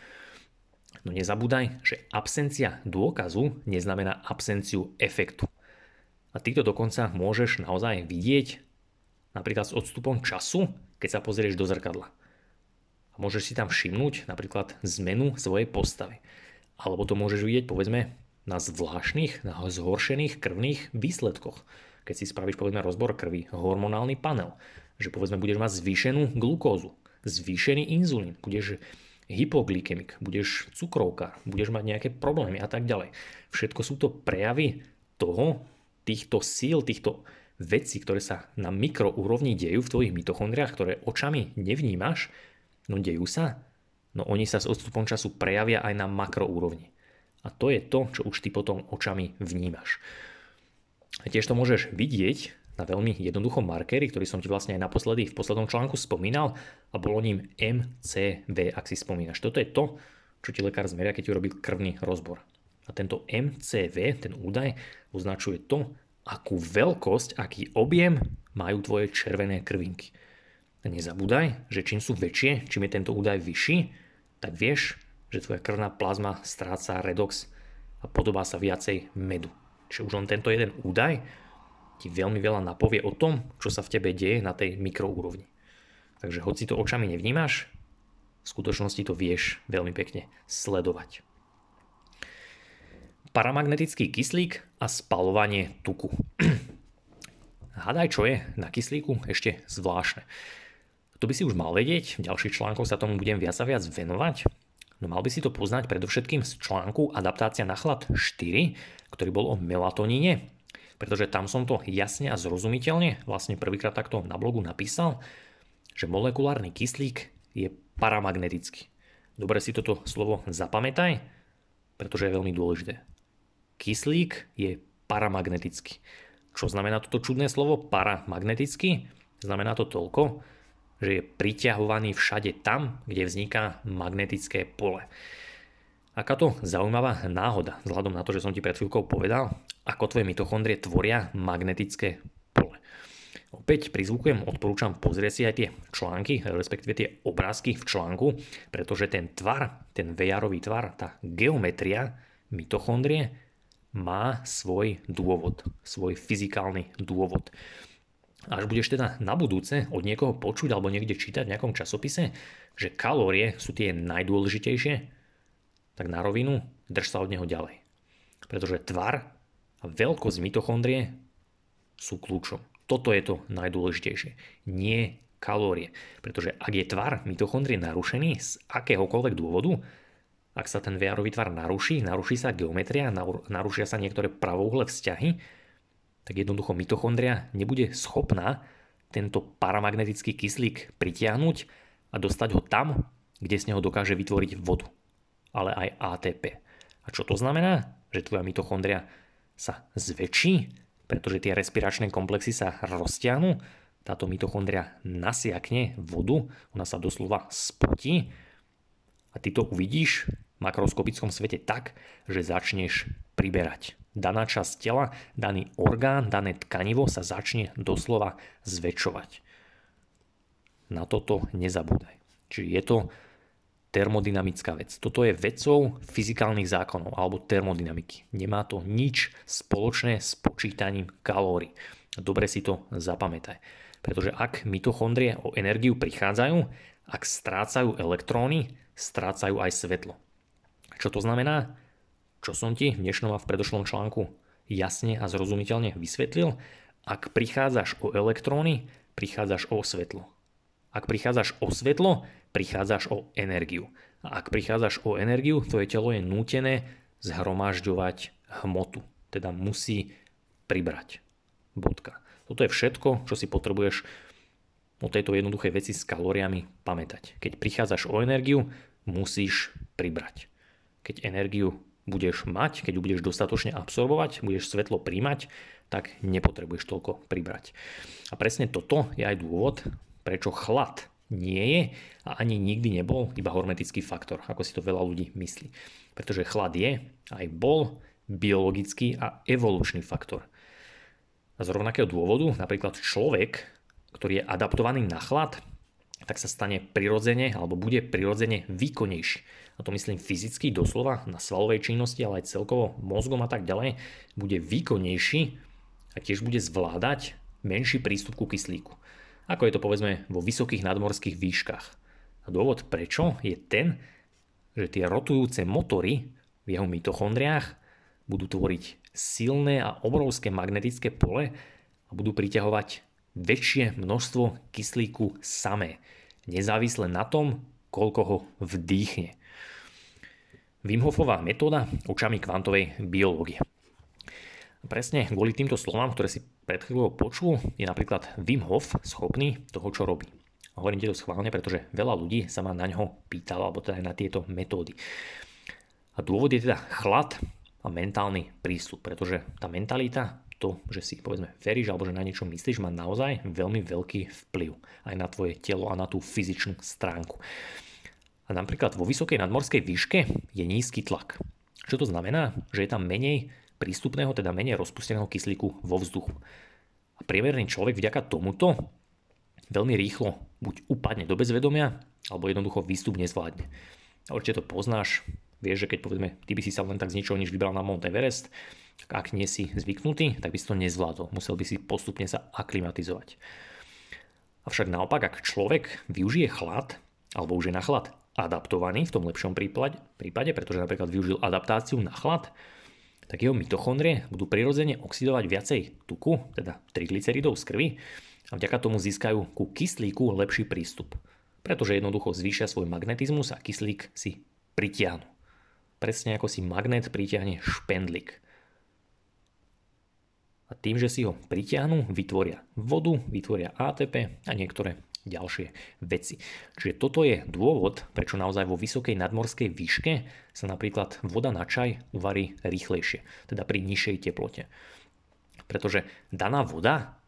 No nezabúdaj, že absencia dôkazu neznamená absenciu efektu. A ty to dokonca môžeš naozaj vidieť napríklad s odstupom času, keď sa pozrieš do zrkadla. A môžeš si tam všimnúť napríklad zmenu svojej postavy. Alebo to môžeš vidieť povedzme na zvláštnych, na zhoršených krvných výsledkoch. Keď si spravíš povedzme rozbor krvi, hormonálny panel, že povedzme budeš mať zvýšenú glukózu, zvýšený inzulín, budeš hypoglykemik, budeš cukrovka, budeš mať nejaké problémy a tak ďalej. Všetko sú to prejavy toho, týchto síl, týchto vecí, ktoré sa na mikroúrovni dejú v tvojich mitochondriách, ktoré očami nevnímaš, no dejú sa, no oni sa s odstupom času prejavia aj na makroúrovni. A to je to, čo už ty potom očami vnímaš. A tiež to môžeš vidieť na veľmi jednoduchom markeri, ktorý som ti vlastne aj naposledy v poslednom článku spomínal a bolo ním MCV, ak si spomínaš. Toto je to, čo ti lekár zmeria, keď ti urobí krvný rozbor. A tento MCV, ten údaj, označuje to, akú veľkosť, aký objem majú tvoje červené krvinky. Nezabúdaj, že čím sú väčšie, čím je tento údaj vyšší, tak vieš, že tvoja krvná plazma stráca redox a podobá sa viacej medu. Čiže už len tento jeden údaj ti veľmi veľa napovie o tom, čo sa v tebe deje na tej mikroúrovni. Takže hoci to očami nevnímaš, v skutočnosti to vieš veľmi pekne sledovať. Paramagnetický kyslík a spalovanie tuku. *clears throat* Hádaj, čo je na kyslíku ešte zvláštne. To by si už mal vedieť, v ďalších článkoch sa tomu budem viac a viac venovať. No mal by si to poznať predovšetkým z článku Adaptácia na chlad 4, ktorý bol o melatoníne pretože tam som to jasne a zrozumiteľne vlastne prvýkrát takto na blogu napísal, že molekulárny kyslík je paramagnetický. Dobre si toto slovo zapamätaj, pretože je veľmi dôležité. Kyslík je paramagnetický. Čo znamená toto čudné slovo paramagnetický? Znamená to toľko, že je priťahovaný všade tam, kde vzniká magnetické pole. Aká to zaujímavá náhoda, vzhľadom na to, že som ti pred chvíľkou povedal, ako tvoje mitochondrie tvoria magnetické pole. Opäť pri zvukujem odporúčam pozrieť si aj tie články, respektíve tie obrázky v článku, pretože ten tvar, ten VR-ový tvar, tá geometria mitochondrie má svoj dôvod, svoj fyzikálny dôvod. Až budeš teda na budúce od niekoho počuť alebo niekde čítať v nejakom časopise, že kalórie sú tie najdôležitejšie, tak na rovinu drž sa od neho ďalej. Pretože tvar a veľkosť mitochondrie sú kľúčom. Toto je to najdôležitejšie. Nie kalórie. Pretože ak je tvar mitochondrie narušený z akéhokoľvek dôvodu, ak sa ten VR-ový tvar naruší, naruší sa geometria, narušia sa niektoré pravouhle vzťahy, tak jednoducho mitochondria nebude schopná tento paramagnetický kyslík pritiahnuť a dostať ho tam, kde z neho dokáže vytvoriť vodu ale aj ATP. A čo to znamená? Že tvoja mitochondria sa zväčší, pretože tie respiračné komplexy sa roztiahnu, táto mitochondria nasiakne vodu, ona sa doslova spotí a ty to uvidíš makroskopickom svete tak, že začneš priberať. Daná časť tela, daný orgán, dané tkanivo sa začne doslova zväčšovať. Na toto nezabúdaj. Čiže je to termodynamická vec. Toto je vecou fyzikálnych zákonov alebo termodynamiky. Nemá to nič spoločné s počítaním kalórií. Dobre si to zapamätaj. Pretože ak mitochondrie o energiu prichádzajú, ak strácajú elektróny, strácajú aj svetlo. Čo to znamená? Čo som ti v dnešnom a v predošlom článku jasne a zrozumiteľne vysvetlil? Ak prichádzaš o elektróny, prichádzaš o svetlo. Ak prichádzaš o svetlo, prichádzaš o energiu. A ak prichádzaš o energiu, tvoje telo je nútené zhromažďovať hmotu. Teda musí pribrať. Bodka. Toto je všetko, čo si potrebuješ o tejto jednoduchej veci s kalóriami pamätať. Keď prichádzaš o energiu, musíš pribrať. Keď energiu budeš mať, keď ju budeš dostatočne absorbovať, budeš svetlo príjmať, tak nepotrebuješ toľko pribrať. A presne toto je aj dôvod, prečo chlad nie je a ani nikdy nebol iba hormetický faktor, ako si to veľa ľudí myslí. Pretože chlad je aj bol biologický a evolučný faktor. A z rovnakého dôvodu napríklad človek, ktorý je adaptovaný na chlad, tak sa stane prirodzene alebo bude prirodzene výkonnejší. A to myslím fyzicky, doslova na svalovej činnosti, ale aj celkovo mozgom a tak ďalej, bude výkonnejší a tiež bude zvládať menší prístup ku kyslíku. Ako je to povedzme vo vysokých nadmorských výškach. A dôvod prečo je ten, že tie rotujúce motory v jeho mitochondriách budú tvoriť silné a obrovské magnetické pole a budú priťahovať väčšie množstvo kyslíku samé, nezávisle na tom, koľko ho vdýchne. Wim Hofová metóda očami kvantovej biológie. Presne kvôli týmto slovám, ktoré si pred chvíľou počul, je napríklad Wim Hof schopný toho, čo robí. Hovorím to schválne, pretože veľa ľudí sa ma na ňo pýtalo, alebo teda aj na tieto metódy. A dôvod je teda chlad a mentálny prístup, pretože tá mentalita, to, že si povedzme veríš alebo že na niečo myslíš, má naozaj veľmi veľký vplyv aj na tvoje telo a na tú fyzičnú stránku. A napríklad vo vysokej nadmorskej výške je nízky tlak. Čo to znamená? Že je tam menej prístupného, teda menej rozpusteného kyslíku vo vzduchu. A priemerný človek vďaka tomuto veľmi rýchlo buď upadne do bezvedomia, alebo jednoducho výstup nezvládne. A určite to poznáš, vieš, že keď povedzme, ty by si sa len tak z ničoho nič vybral na Mount Everest, ak nie si zvyknutý, tak by si to nezvládol. Musel by si postupne sa aklimatizovať. Avšak naopak, ak človek využije chlad, alebo už je na chlad adaptovaný v tom lepšom prípade, pretože napríklad využil adaptáciu na chlad, tak jeho mitochondrie budú prirodzene oxidovať viacej tuku, teda triglyceridov z krvi, a vďaka tomu získajú ku kyslíku lepší prístup. Pretože jednoducho zvýšia svoj magnetizmus a kyslík si pritiahnu. Presne ako si magnet pritiahne špendlík. A tým, že si ho pritiahnu, vytvoria vodu, vytvoria ATP a niektoré ďalšie veci. Čiže toto je dôvod, prečo naozaj vo vysokej nadmorskej výške sa napríklad voda na čaj uvarí rýchlejšie, teda pri nižšej teplote. Pretože daná voda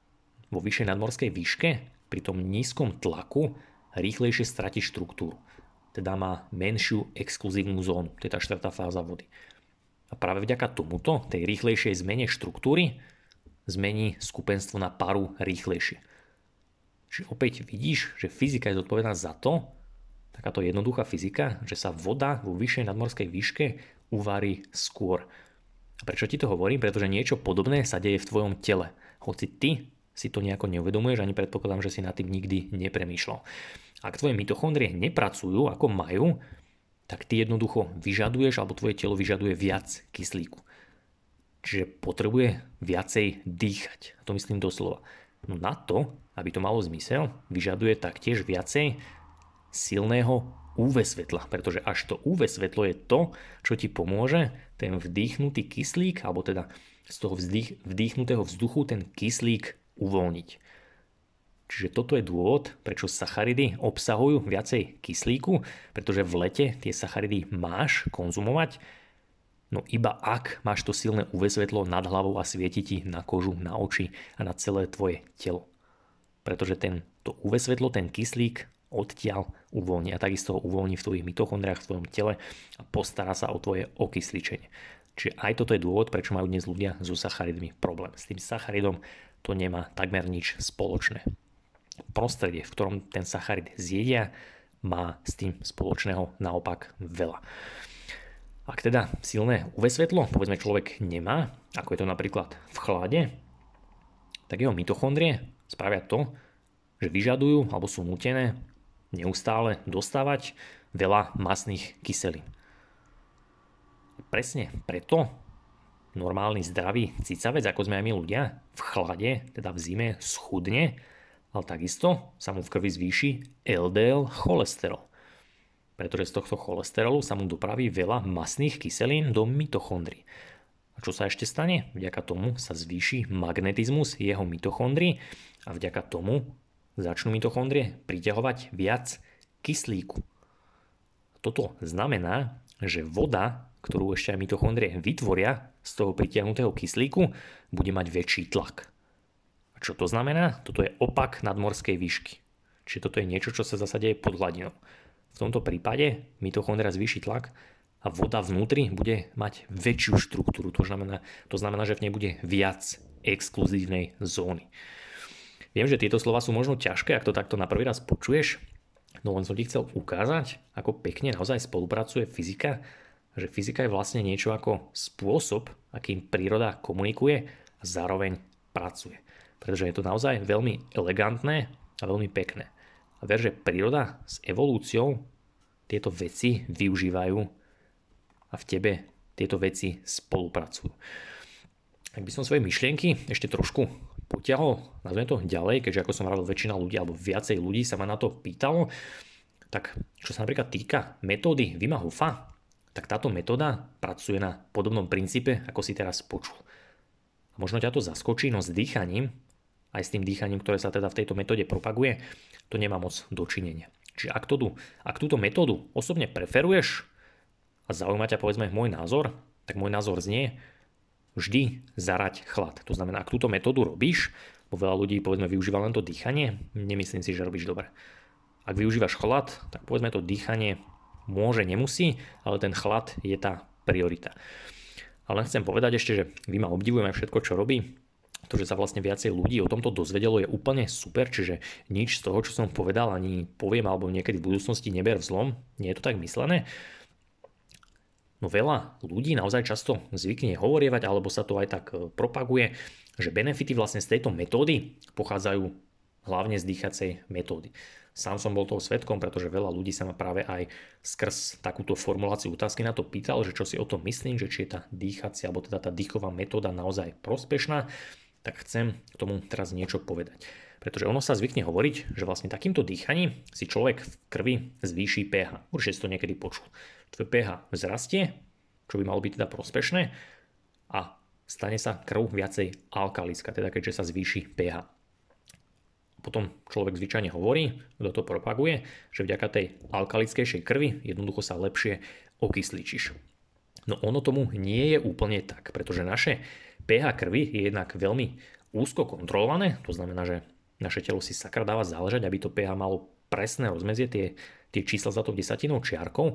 vo vyššej nadmorskej výške pri tom nízkom tlaku rýchlejšie stratí štruktúru. Teda má menšiu exkluzívnu zónu. To je tá štvrtá fáza vody. A práve vďaka tomuto, tej rýchlejšej zmene štruktúry, zmení skupenstvo na paru rýchlejšie. Čiže opäť vidíš, že fyzika je zodpovedná za to, takáto jednoduchá fyzika, že sa voda vo vyššej nadmorskej výške uvarí skôr. A prečo ti to hovorím? Pretože niečo podobné sa deje v tvojom tele. Hoci ty si to nejako neuvedomuješ, ani predpokladám, že si nad tým nikdy nepremýšľal. Ak tvoje mitochondrie nepracujú ako majú, tak ty jednoducho vyžaduješ, alebo tvoje telo vyžaduje viac kyslíku. Čiže potrebuje viacej dýchať. A to myslím doslova. No na to, aby to malo zmysel, vyžaduje taktiež viacej silného UV svetla, pretože až to UV svetlo je to, čo ti pomôže ten vdýchnutý kyslík, alebo teda z toho vzdých, vdýchnutého vzduchu ten kyslík uvoľniť. Čiže toto je dôvod, prečo sacharidy obsahujú viacej kyslíku, pretože v lete tie sacharidy máš konzumovať, no iba ak máš to silné UV svetlo nad hlavou a svieti ti na kožu, na oči a na celé tvoje telo. Pretože ten, to UV svetlo, ten kyslík odtiaľ uvoľní a takisto ho uvoľní v tvojich mitochondriách, v tvojom tele a postará sa o tvoje okysličenie. Čiže aj toto je dôvod, prečo majú dnes ľudia so sacharidmi problém. S tým sacharidom to nemá takmer nič spoločné. Prostredie, v ktorom ten sacharid zjedia, má s tým spoločného naopak veľa. Ak teda silné UV svetlo, povedzme človek nemá, ako je to napríklad v chlade, tak jeho mitochondrie spravia to, že vyžadujú alebo sú nutené neustále dostávať veľa masných kyselín. Presne preto normálny zdravý cicavec, ako sme aj my ľudia, v chlade, teda v zime, schudne, ale takisto sa mu v krvi zvýši LDL cholesterol. Pretože z tohto cholesterolu sa mu dopraví veľa masných kyselín do mitochondrií. A čo sa ešte stane? Vďaka tomu sa zvýši magnetizmus jeho mitochondrií a vďaka tomu začnú mitochondrie priťahovať viac kyslíku. Toto znamená, že voda ktorú ešte aj mitochondrie vytvoria z toho pritiahnutého kyslíku, bude mať väčší tlak. A čo to znamená? Toto je opak nadmorskej výšky. Čiže toto je niečo, čo sa deje pod hladinou. V tomto prípade mitochondria zvýši tlak a voda vnútri bude mať väčšiu štruktúru. To znamená, to znamená, že v nej bude viac exkluzívnej zóny. Viem, že tieto slova sú možno ťažké, ak to takto na prvý raz počuješ, No len som ti chcel ukázať, ako pekne naozaj spolupracuje fyzika, že fyzika je vlastne niečo ako spôsob, akým príroda komunikuje a zároveň pracuje. Pretože je to naozaj veľmi elegantné a veľmi pekné. A ver, že príroda s evolúciou tieto veci využívajú a v tebe tieto veci spolupracujú. Ak by som svoje myšlienky ešte trošku potiahol, nazvem to ďalej, keďže ako som hovoril, väčšina ľudí alebo viacej ľudí sa ma na to pýtalo, tak čo sa napríklad týka metódy Vima Hofa, tak táto metóda pracuje na podobnom princípe, ako si teraz počul. A možno ťa to zaskočí, no s dýchaním, aj s tým dýchaním, ktoré sa teda v tejto metóde propaguje, to nemá moc dočinenia. Čiže ak, to, ak túto metódu osobne preferuješ a zaujíma ťa povedzme môj názor, tak môj názor znie, vždy zarať chlad. To znamená, ak túto metódu robíš, bo veľa ľudí povedzme využíva len to dýchanie, nemyslím si, že robíš dobre. Ak využívaš chlad, tak povedzme to dýchanie môže, nemusí, ale ten chlad je tá priorita. Ale chcem povedať ešte, že vy ma obdivujeme všetko, čo robí. To, že sa vlastne viacej ľudí o tomto dozvedelo, je úplne super, čiže nič z toho, čo som povedal, ani poviem, alebo niekedy v budúcnosti neber v zlom. Nie je to tak myslené. No veľa ľudí naozaj často zvykne hovorievať, alebo sa to aj tak e, propaguje, že benefity vlastne z tejto metódy pochádzajú hlavne z dýchacej metódy. Sám som bol toho svetkom, pretože veľa ľudí sa ma práve aj skrz takúto formuláciu otázky na to pýtal, že čo si o tom myslím, že či je tá dýchacia alebo teda tá dýchová metóda naozaj prospešná, tak chcem k tomu teraz niečo povedať. Pretože ono sa zvykne hovoriť, že vlastne takýmto dýchaním si človek v krvi zvýši pH. Určite si to niekedy počul tvoj pH vzrastie, čo by malo byť teda prospešné a stane sa krv viacej alkalická, teda keďže sa zvýši pH. Potom človek zvyčajne hovorí, kto to propaguje, že vďaka tej alkalickejšej krvi jednoducho sa lepšie okysličíš. No ono tomu nie je úplne tak, pretože naše pH krvi je jednak veľmi úzko kontrolované, to znamená, že naše telo si sakra dáva záležať, aby to pH malo presné rozmedzie, tie, tie čísla za to desatinou čiarkou,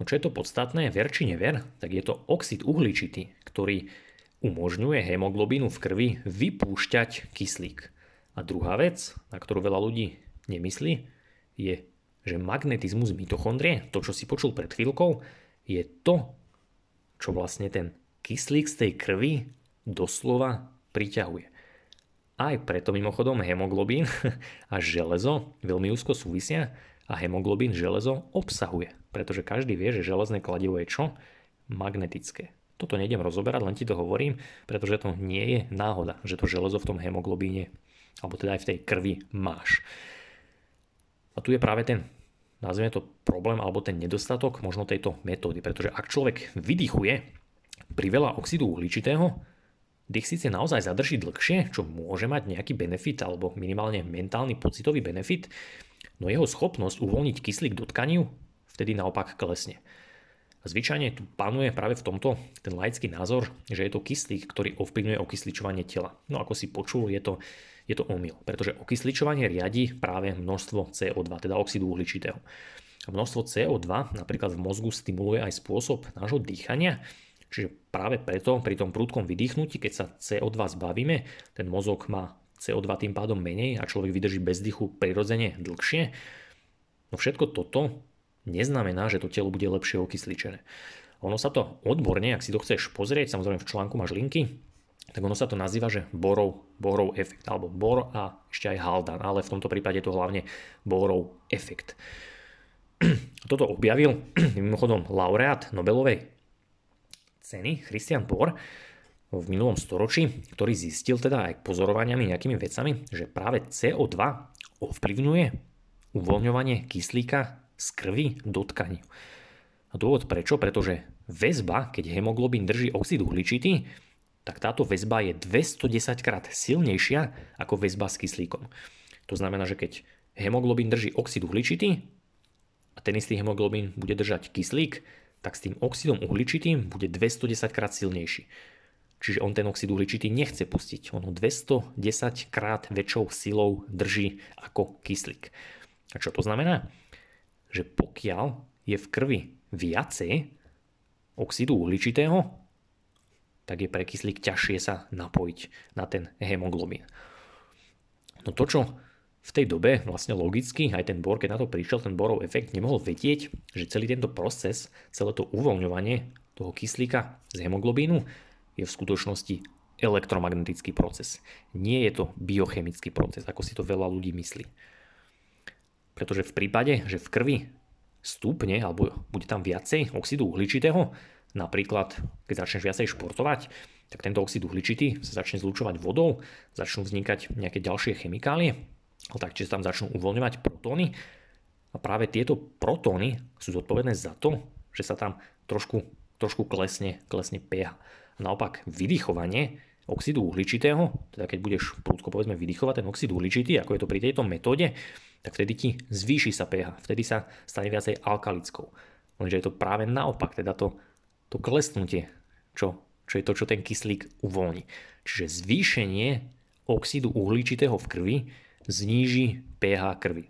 No čo je to podstatné, ver či never, tak je to oxid uhličitý, ktorý umožňuje hemoglobínu v krvi vypúšťať kyslík. A druhá vec, na ktorú veľa ľudí nemyslí, je, že magnetizmus mitochondrie, to čo si počul pred chvíľkou, je to, čo vlastne ten kyslík z tej krvi doslova priťahuje. Aj preto mimochodom hemoglobín a železo veľmi úzko súvisia, a hemoglobín železo obsahuje, pretože každý vie, že železné kladivo je čo? Magnetické. Toto nejdem rozoberať, len ti to hovorím, pretože to nie je náhoda, že to železo v tom hemoglobíne, alebo teda aj v tej krvi máš. A tu je práve ten, nazvime to problém, alebo ten nedostatok možno tejto metódy, pretože ak človek vydychuje pri veľa oxidu uhličitého, dých síce naozaj zadrží dlhšie, čo môže mať nejaký benefit, alebo minimálne mentálny pocitový benefit, no jeho schopnosť uvoľniť kyslík do tkaniu vtedy naopak klesne. Zvyčajne tu panuje práve v tomto ten laický názor, že je to kyslík, ktorý ovplyvňuje okysličovanie tela. No ako si počul, je to, je to omyl, pretože okysličovanie riadi práve množstvo CO2, teda oxidu uhličitého. Množstvo CO2 napríklad v mozgu stimuluje aj spôsob nášho dýchania, čiže práve preto pri tom prúdkom vydýchnutí, keď sa CO2 zbavíme, ten mozog má CO2 tým pádom menej a človek vydrží bez dychu prirodzene dlhšie. No všetko toto neznamená, že to telo bude lepšie okysličené. Ono sa to odborne, ak si to chceš pozrieť, samozrejme v článku máš linky, tak ono sa to nazýva, že Borov, Borov efekt, alebo Bor a ešte aj Haldan, ale v tomto prípade je to hlavne Borov efekt. *clears throat* Toto objavil *clears throat* mimochodom laureát Nobelovej ceny Christian Bohr v minulom storočí, ktorý zistil teda aj pozorovaniami nejakými vecami, že práve CO2 ovplyvňuje uvoľňovanie kyslíka z krvi do tkaní. A dôvod prečo? Pretože väzba, keď hemoglobín drží oxid uhličitý, tak táto väzba je 210 krát silnejšia ako väzba s kyslíkom. To znamená, že keď hemoglobín drží oxid uhličitý a ten istý hemoglobín bude držať kyslík, tak s tým oxidom uhličitým bude 210 krát silnejší. Čiže on ten oxid uhličitý nechce pustiť. On ho 210 krát väčšou silou drží ako kyslík. A čo to znamená? Že pokiaľ je v krvi viacej oxidu uhličitého, tak je pre kyslík ťažšie sa napojiť na ten hemoglobín. No to, čo v tej dobe vlastne logicky aj ten bor, keď na to prišiel, ten borov efekt, nemohol vedieť, že celý tento proces, celé to uvoľňovanie toho kyslíka z hemoglobínu je v skutočnosti elektromagnetický proces. Nie je to biochemický proces, ako si to veľa ľudí myslí. Pretože v prípade, že v krvi stúpne alebo bude tam viacej oxidu uhličitého, napríklad keď začneš viacej športovať, tak tento oxid uhličitý sa začne zlučovať vodou, začnú vznikať nejaké ďalšie chemikálie, ale taktiež tam začnú uvoľňovať protóny a práve tieto protóny sú zodpovedné za to, že sa tam trošku, trošku klesne, klesne pH. A naopak vydychovanie oxidu uhličitého, teda keď budeš prúdko povedzme vydychovať ten oxid uhličitý, ako je to pri tejto metóde, tak vtedy ti zvýši sa pH, vtedy sa stane viacej alkalickou. Lenže je to práve naopak, teda to, to klesnutie, čo, čo je to, čo ten kyslík uvoľní. Čiže zvýšenie oxidu uhličitého v krvi zníži pH krvi.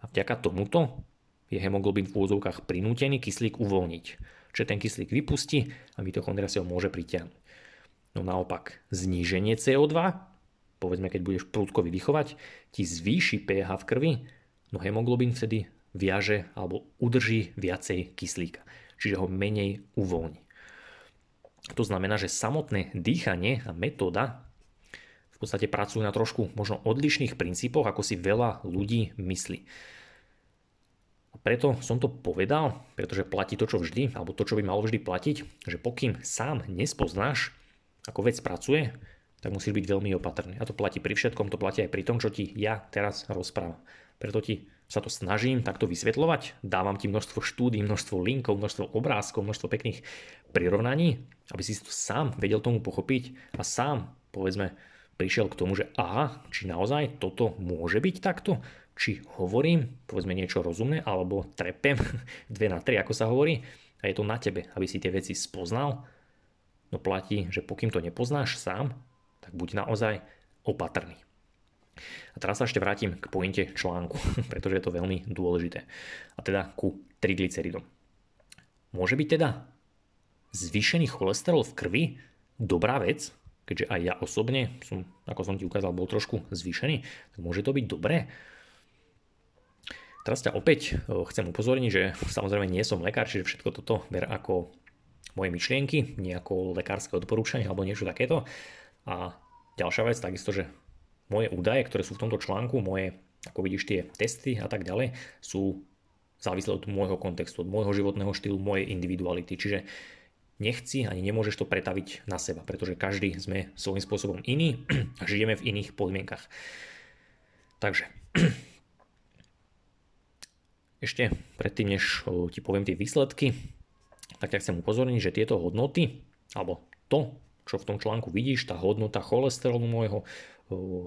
A vďaka tomuto je hemoglobín v úvodzovkách prinútený kyslík uvoľniť. Čiže ten kyslík vypustí a mitochondria si ho môže pritiahnuť. No naopak, zníženie CO2, povedzme keď budeš prúdko vydychovať, ti zvýši pH v krvi, no hemoglobín vtedy viaže alebo udrží viacej kyslíka, čiže ho menej uvoľní. To znamená, že samotné dýchanie a metóda v podstate pracujú na trošku možno odlišných princípoch, ako si veľa ľudí myslí. A preto som to povedal, pretože platí to, čo vždy, alebo to, čo by malo vždy platiť, že pokým sám nespoznáš, ako vec pracuje, tak musíš byť veľmi opatrný. A to platí pri všetkom, to platí aj pri tom, čo ti ja teraz rozprávam. Preto ti sa to snažím takto vysvetľovať, dávam ti množstvo štúdí, množstvo linkov, množstvo obrázkov, množstvo pekných prirovnaní, aby si to sám vedel tomu pochopiť a sám, povedzme, prišiel k tomu, že aha, či naozaj toto môže byť takto, či hovorím, povedzme niečo rozumné, alebo trepem, *laughs* dve na tri, ako sa hovorí, a je to na tebe, aby si tie veci spoznal. No platí, že pokým to nepoznáš sám, tak buď naozaj opatrný. A teraz sa ešte vrátim k pointe článku, *laughs* pretože je to veľmi dôležité. A teda ku triglyceridom. Môže byť teda zvýšený cholesterol v krvi dobrá vec, keďže aj ja osobne som, ako som ti ukázal, bol trošku zvýšený, tak môže to byť dobré. Teraz ťa opäť eh, chcem upozorniť, že samozrejme nie som lekár, čiže všetko toto ber ako moje myšlienky, nie ako lekárske odporúčanie alebo niečo takéto. A ďalšia vec, takisto, že moje údaje, ktoré sú v tomto článku, moje, ako vidíš, tie testy a tak ďalej, sú závislé od môjho kontextu, od môjho životného štýlu, mojej individuality. Čiže nechci ani nemôžeš to pretaviť na seba, pretože každý sme svojím spôsobom iný a žijeme v iných podmienkach. Takže ešte predtým, než ti poviem tie výsledky, tak ťa chcem upozorniť, že tieto hodnoty, alebo to, čo v tom článku vidíš, tá hodnota cholesterolu môjho,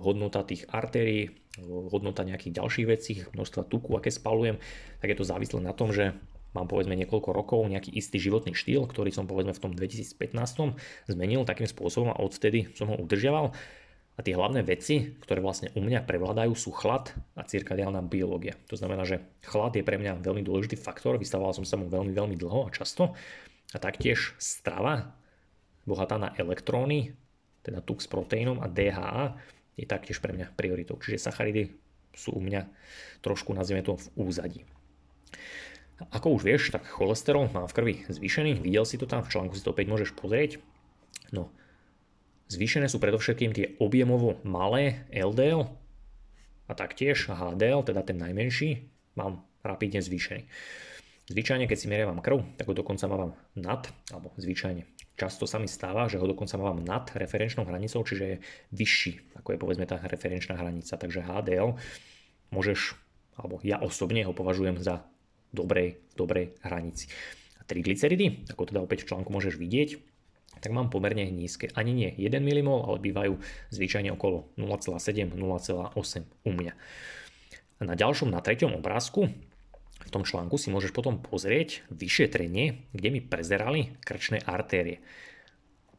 hodnota tých artérií, hodnota nejakých ďalších vecí, množstva tuku, aké spalujem, tak je to závislé na tom, že mám povedzme niekoľko rokov nejaký istý životný štýl, ktorý som povedzme v tom 2015 zmenil takým spôsobom a odvtedy som ho udržiaval. A tie hlavné veci, ktoré vlastne u mňa prevládajú, sú chlad a cirkadiálna biológia. To znamená, že chlad je pre mňa veľmi dôležitý faktor, vystavoval som sa mu veľmi, veľmi dlho a často. A taktiež strava, bohatá na elektróny, teda tuk s proteínom a DHA, je taktiež pre mňa prioritou. Čiže sacharidy sú u mňa trošku, nazvime to, v úzadí. Ako už vieš, tak cholesterol mám v krvi zvýšený, videl si to tam, v článku si to opäť môžeš pozrieť. No, zvýšené sú predovšetkým tie objemovo malé LDL a taktiež HDL, teda ten najmenší, mám rapidne zvýšený. Zvyčajne, keď si merievam krv, tak ho dokonca mám nad, alebo zvyčajne často sa mi stáva, že ho dokonca mám nad referenčnou hranicou, čiže je vyšší, ako je povedzme tá referenčná hranica. Takže HDL môžeš, alebo ja osobne ho považujem za dobrej, dobrej hranici. A triglyceridy, ako teda opäť v článku môžeš vidieť, tak mám pomerne nízke. Ani nie 1 mmol, ale bývajú zvyčajne okolo 0,7, 0,8 u mňa. A na ďalšom, na treťom obrázku, v tom článku si môžeš potom pozrieť vyšetrenie, kde mi prezerali krčné artérie.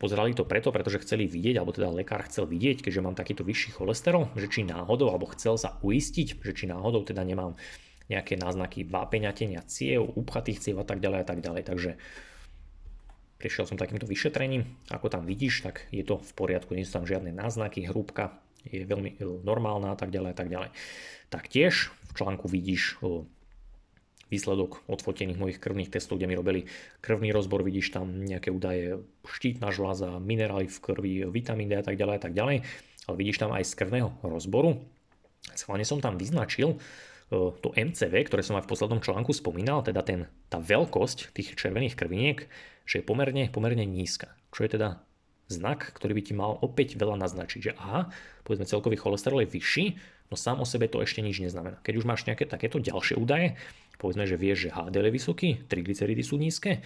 Pozerali to preto, pretože chceli vidieť, alebo teda lekár chcel vidieť, keďže mám takýto vyšší cholesterol, že či náhodou, alebo chcel sa uistiť, že či náhodou teda nemám nejaké náznaky vápeňatenia ciev, upchatých ciev a tak ďalej a tak ďalej. Takže prišiel som takýmto vyšetrením. Ako tam vidíš, tak je to v poriadku, nie sú tam žiadne náznaky, hrúbka je veľmi normálna a tak ďalej a tak ďalej. Taktiež v článku vidíš výsledok odfotených mojich krvných testov, kde mi robili krvný rozbor, vidíš tam nejaké údaje štítna žľaza, minerály v krvi, vitamín D a tak ďalej a tak ďalej, ale vidíš tam aj z krvného rozboru. Schválne som tam vyznačil to MCV, ktoré som aj v poslednom článku spomínal, teda ten, tá veľkosť tých červených krviniek, že je pomerne, pomerne nízka. Čo je teda znak, ktorý by ti mal opäť veľa naznačiť, že aha, povedzme celkový cholesterol je vyšší, no sám o sebe to ešte nič neznamená. Keď už máš nejaké takéto ďalšie údaje, povedzme, že vieš, že HDL je vysoký, triglyceridy sú nízke,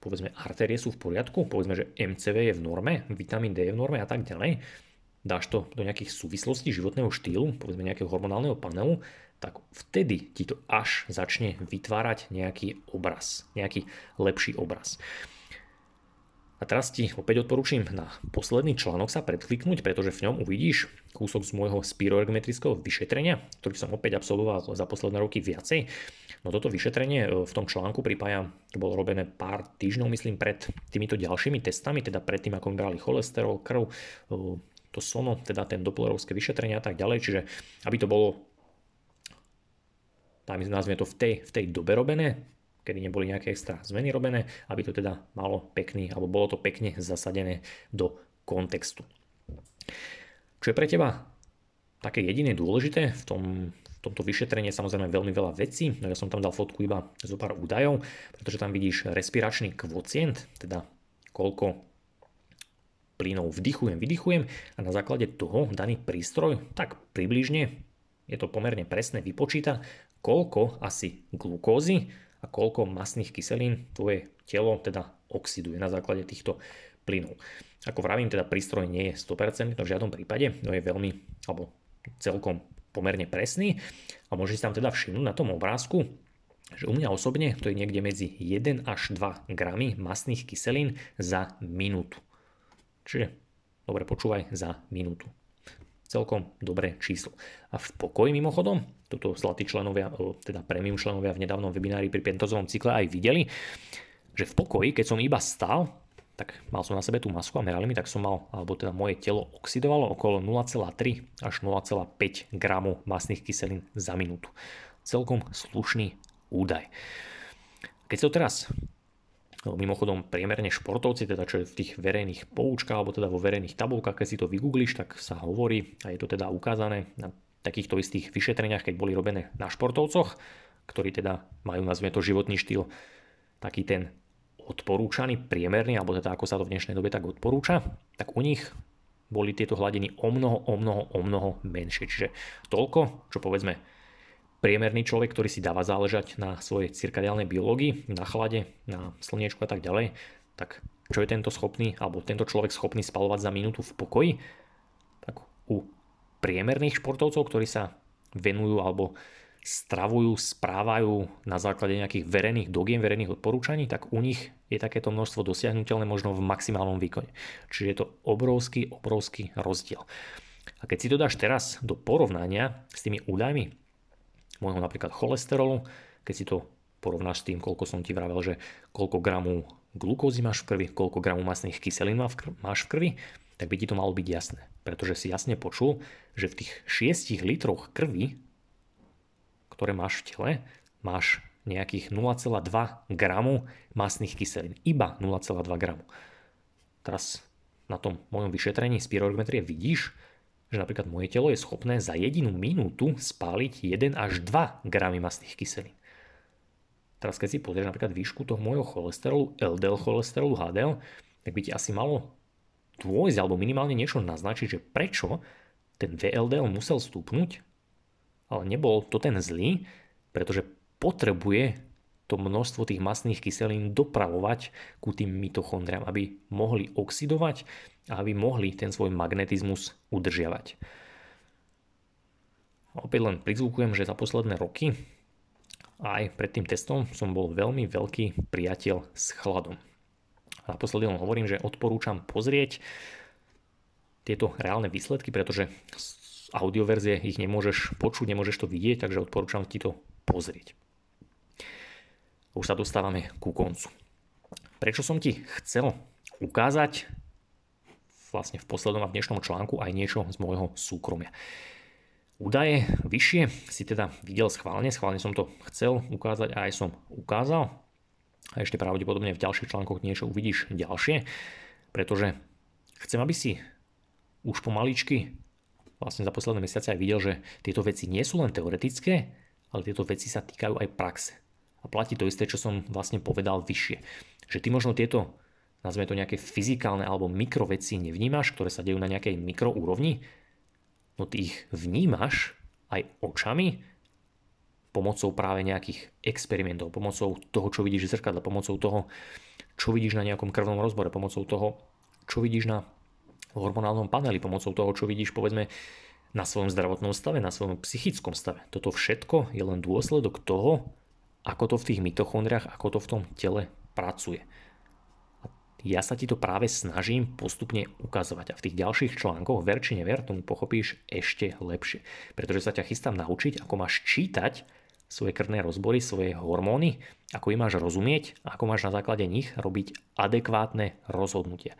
povedzme artérie sú v poriadku, povedzme, že MCV je v norme, vitamín D je v norme a tak ďalej, dáš to do nejakých súvislostí životného štýlu, povedzme nejakého hormonálneho panelu, tak vtedy ti to až začne vytvárať nejaký obraz, nejaký lepší obraz. A teraz ti opäť odporúčam na posledný článok sa predkliknúť, pretože v ňom uvidíš kúsok z môjho spiroergometrického vyšetrenia, ktorý som opäť absolvoval za posledné roky viacej. No toto vyšetrenie e, v tom článku pripája, to bolo robené pár týždňov, myslím, pred týmito ďalšími testami, teda pred tým, ako mi brali cholesterol, krv, e, to sono, teda ten doplerovské vyšetrenie a tak ďalej, čiže aby to bolo nazvime to v tej, v tej dobe robené, kedy neboli nejaké extra zmeny robené, aby to teda malo pekný, alebo bolo to pekne zasadené do kontextu. Čo je pre teba také jediné dôležité v, tom, v tomto vyšetrení samozrejme veľmi veľa vecí, no ja som tam dal fotku iba zo pár údajov, pretože tam vidíš respiračný kvocient, teda koľko plynov vdychujem, vydychujem a na základe toho daný prístroj tak približne je to pomerne presné vypočíta, koľko asi glukózy a koľko masných kyselín tvoje telo teda oxiduje na základe týchto plynov. Ako vravím, teda prístroj nie je 100% v žiadnom prípade, no je veľmi, alebo celkom pomerne presný a môžete si tam teda všimnúť na tom obrázku, že u mňa osobne to je niekde medzi 1 až 2 gramy masných kyselín za minútu. Čiže, dobre počúvaj, za minútu celkom dobré číslo. A v pokoji mimochodom, toto zlatí členovia, teda premium členovia v nedávnom webinári pri pentozovom cykle aj videli, že v pokoji, keď som iba stal, tak mal som na sebe tú masku a merali mi, tak som mal, alebo teda moje telo oxidovalo okolo 0,3 až 0,5 gramu masných kyselín za minútu. Celkom slušný údaj. Keď to teraz mimochodom, priemerne športovci, teda čo je v tých verejných poučkách, alebo teda vo verejných tabulkách, keď si to vygoogliš, tak sa hovorí, a je to teda ukázané na takýchto istých vyšetreniach, keď boli robené na športovcoch, ktorí teda majú, nazvime to, životný štýl, taký ten odporúčaný, priemerný, alebo teda ako sa to v dnešnej dobe tak odporúča, tak u nich boli tieto hladiny o mnoho, o mnoho, o mnoho menšie. Čiže toľko, čo povedzme priemerný človek, ktorý si dáva záležať na svojej cirkadiálnej biológii, na chlade, na slniečku a tak ďalej, tak čo je tento schopný, alebo tento človek schopný spalovať za minútu v pokoji? Tak u priemerných športovcov, ktorí sa venujú alebo stravujú, správajú na základe nejakých verejných dogiem, verejných odporúčaní, tak u nich je takéto množstvo dosiahnutelné možno v maximálnom výkone. Čiže je to obrovský, obrovský rozdiel. A keď si to dáš teraz do porovnania s tými údajmi môjho napríklad cholesterolu, keď si to porovnáš s tým, koľko som ti vravel, že koľko gramov glukózy máš v krvi, koľko gramov masných kyselín máš v krvi, tak by ti to malo byť jasné. Pretože si jasne počul, že v tých 6 litroch krvi, ktoré máš v tele, máš nejakých 0,2 gramu masných kyselín. Iba 0,2 gramu. Teraz na tom mojom vyšetrení spirometrie vidíš, že napríklad moje telo je schopné za jedinú minútu spáliť 1 až 2 gramy masných kyselín. Teraz keď si pozrieš napríklad výšku toho môjho cholesterolu, LDL cholesterolu, HDL, tak by ti asi malo dôjsť alebo minimálne niečo naznačiť, že prečo ten VLDL musel stúpnuť, ale nebol to ten zlý, pretože potrebuje to množstvo tých masných kyselín dopravovať ku tým mitochondriám, aby mohli oxidovať a aby mohli ten svoj magnetizmus udržiavať. Opäť len prizvukujem, že za posledné roky aj pred tým testom som bol veľmi veľký priateľ s chladom. A naposledy len hovorím, že odporúčam pozrieť tieto reálne výsledky, pretože z audioverzie ich nemôžeš počuť, nemôžeš to vidieť, takže odporúčam ti to pozrieť. Už sa dostávame ku koncu. Prečo som ti chcel ukázať vlastne v poslednom a v dnešnom článku aj niečo z môjho súkromia. Údaje vyššie si teda videl schválne, schválne som to chcel ukázať a aj som ukázal. A ešte pravdepodobne v ďalších článkoch niečo uvidíš ďalšie, pretože chcem, aby si už pomaličky vlastne za posledné mesiace aj videl, že tieto veci nie sú len teoretické, ale tieto veci sa týkajú aj praxe. A platí to isté, čo som vlastne povedal vyššie. Že ty možno tieto, nazveme to nejaké fyzikálne alebo mikroveci nevnímaš, ktoré sa dejú na nejakej mikroúrovni, no ty ich vnímaš aj očami pomocou práve nejakých experimentov, pomocou toho, čo vidíš v zrkadle, pomocou toho, čo vidíš na nejakom krvnom rozbore, pomocou toho, čo vidíš na hormonálnom paneli, pomocou toho, čo vidíš povedzme na svojom zdravotnom stave, na svojom psychickom stave. Toto všetko je len dôsledok toho, ako to v tých mitochondriách, ako to v tom tele pracuje ja sa ti to práve snažím postupne ukazovať a v tých ďalších článkoch, ver či never, tomu pochopíš ešte lepšie. Pretože sa ťa chystám naučiť, ako máš čítať svoje krvné rozbory, svoje hormóny, ako ich máš rozumieť, ako máš na základe nich robiť adekvátne rozhodnutia.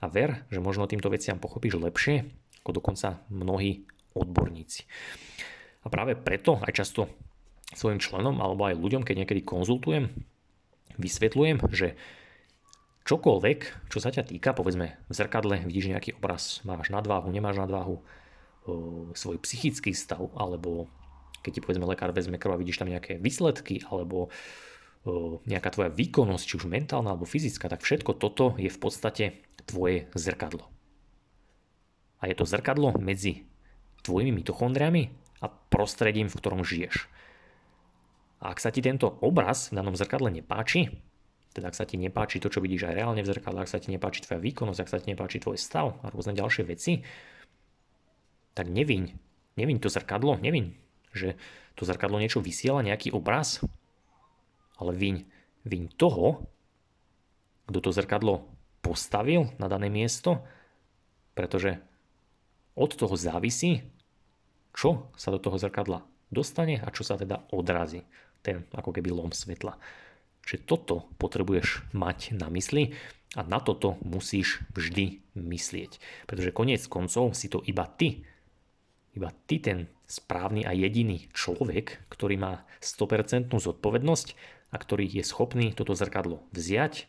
A ver, že možno týmto veciam pochopíš lepšie, ako dokonca mnohí odborníci. A práve preto aj často svojim členom alebo aj ľuďom, keď niekedy konzultujem, vysvetľujem, že čokoľvek, čo sa ťa týka, povedzme v zrkadle vidíš nejaký obraz, máš nadváhu, nemáš nadváhu, svoj psychický stav, alebo keď ti povedzme lekár vezme krv a vidíš tam nejaké výsledky, alebo nejaká tvoja výkonnosť, či už mentálna alebo fyzická, tak všetko toto je v podstate tvoje zrkadlo. A je to zrkadlo medzi tvojimi mitochondriami a prostredím, v ktorom žiješ. A ak sa ti tento obraz v danom zrkadle nepáči, teda ak sa ti nepáči to, čo vidíš aj reálne v zrkadle, ak sa ti nepáči tvoja výkonnosť, ak sa ti nepáči tvoj stav a rôzne ďalšie veci, tak neviň. Neviň to zrkadlo, neviň, že to zrkadlo niečo vysiela, nejaký obraz, ale viň, viň toho, kto to zrkadlo postavil na dané miesto, pretože od toho závisí, čo sa do toho zrkadla dostane a čo sa teda odrazí. Ten ako keby lom svetla. Čiže toto potrebuješ mať na mysli a na toto musíš vždy myslieť. Pretože koniec koncov si to iba ty, iba ty ten správny a jediný človek, ktorý má 100% zodpovednosť a ktorý je schopný toto zrkadlo vziať,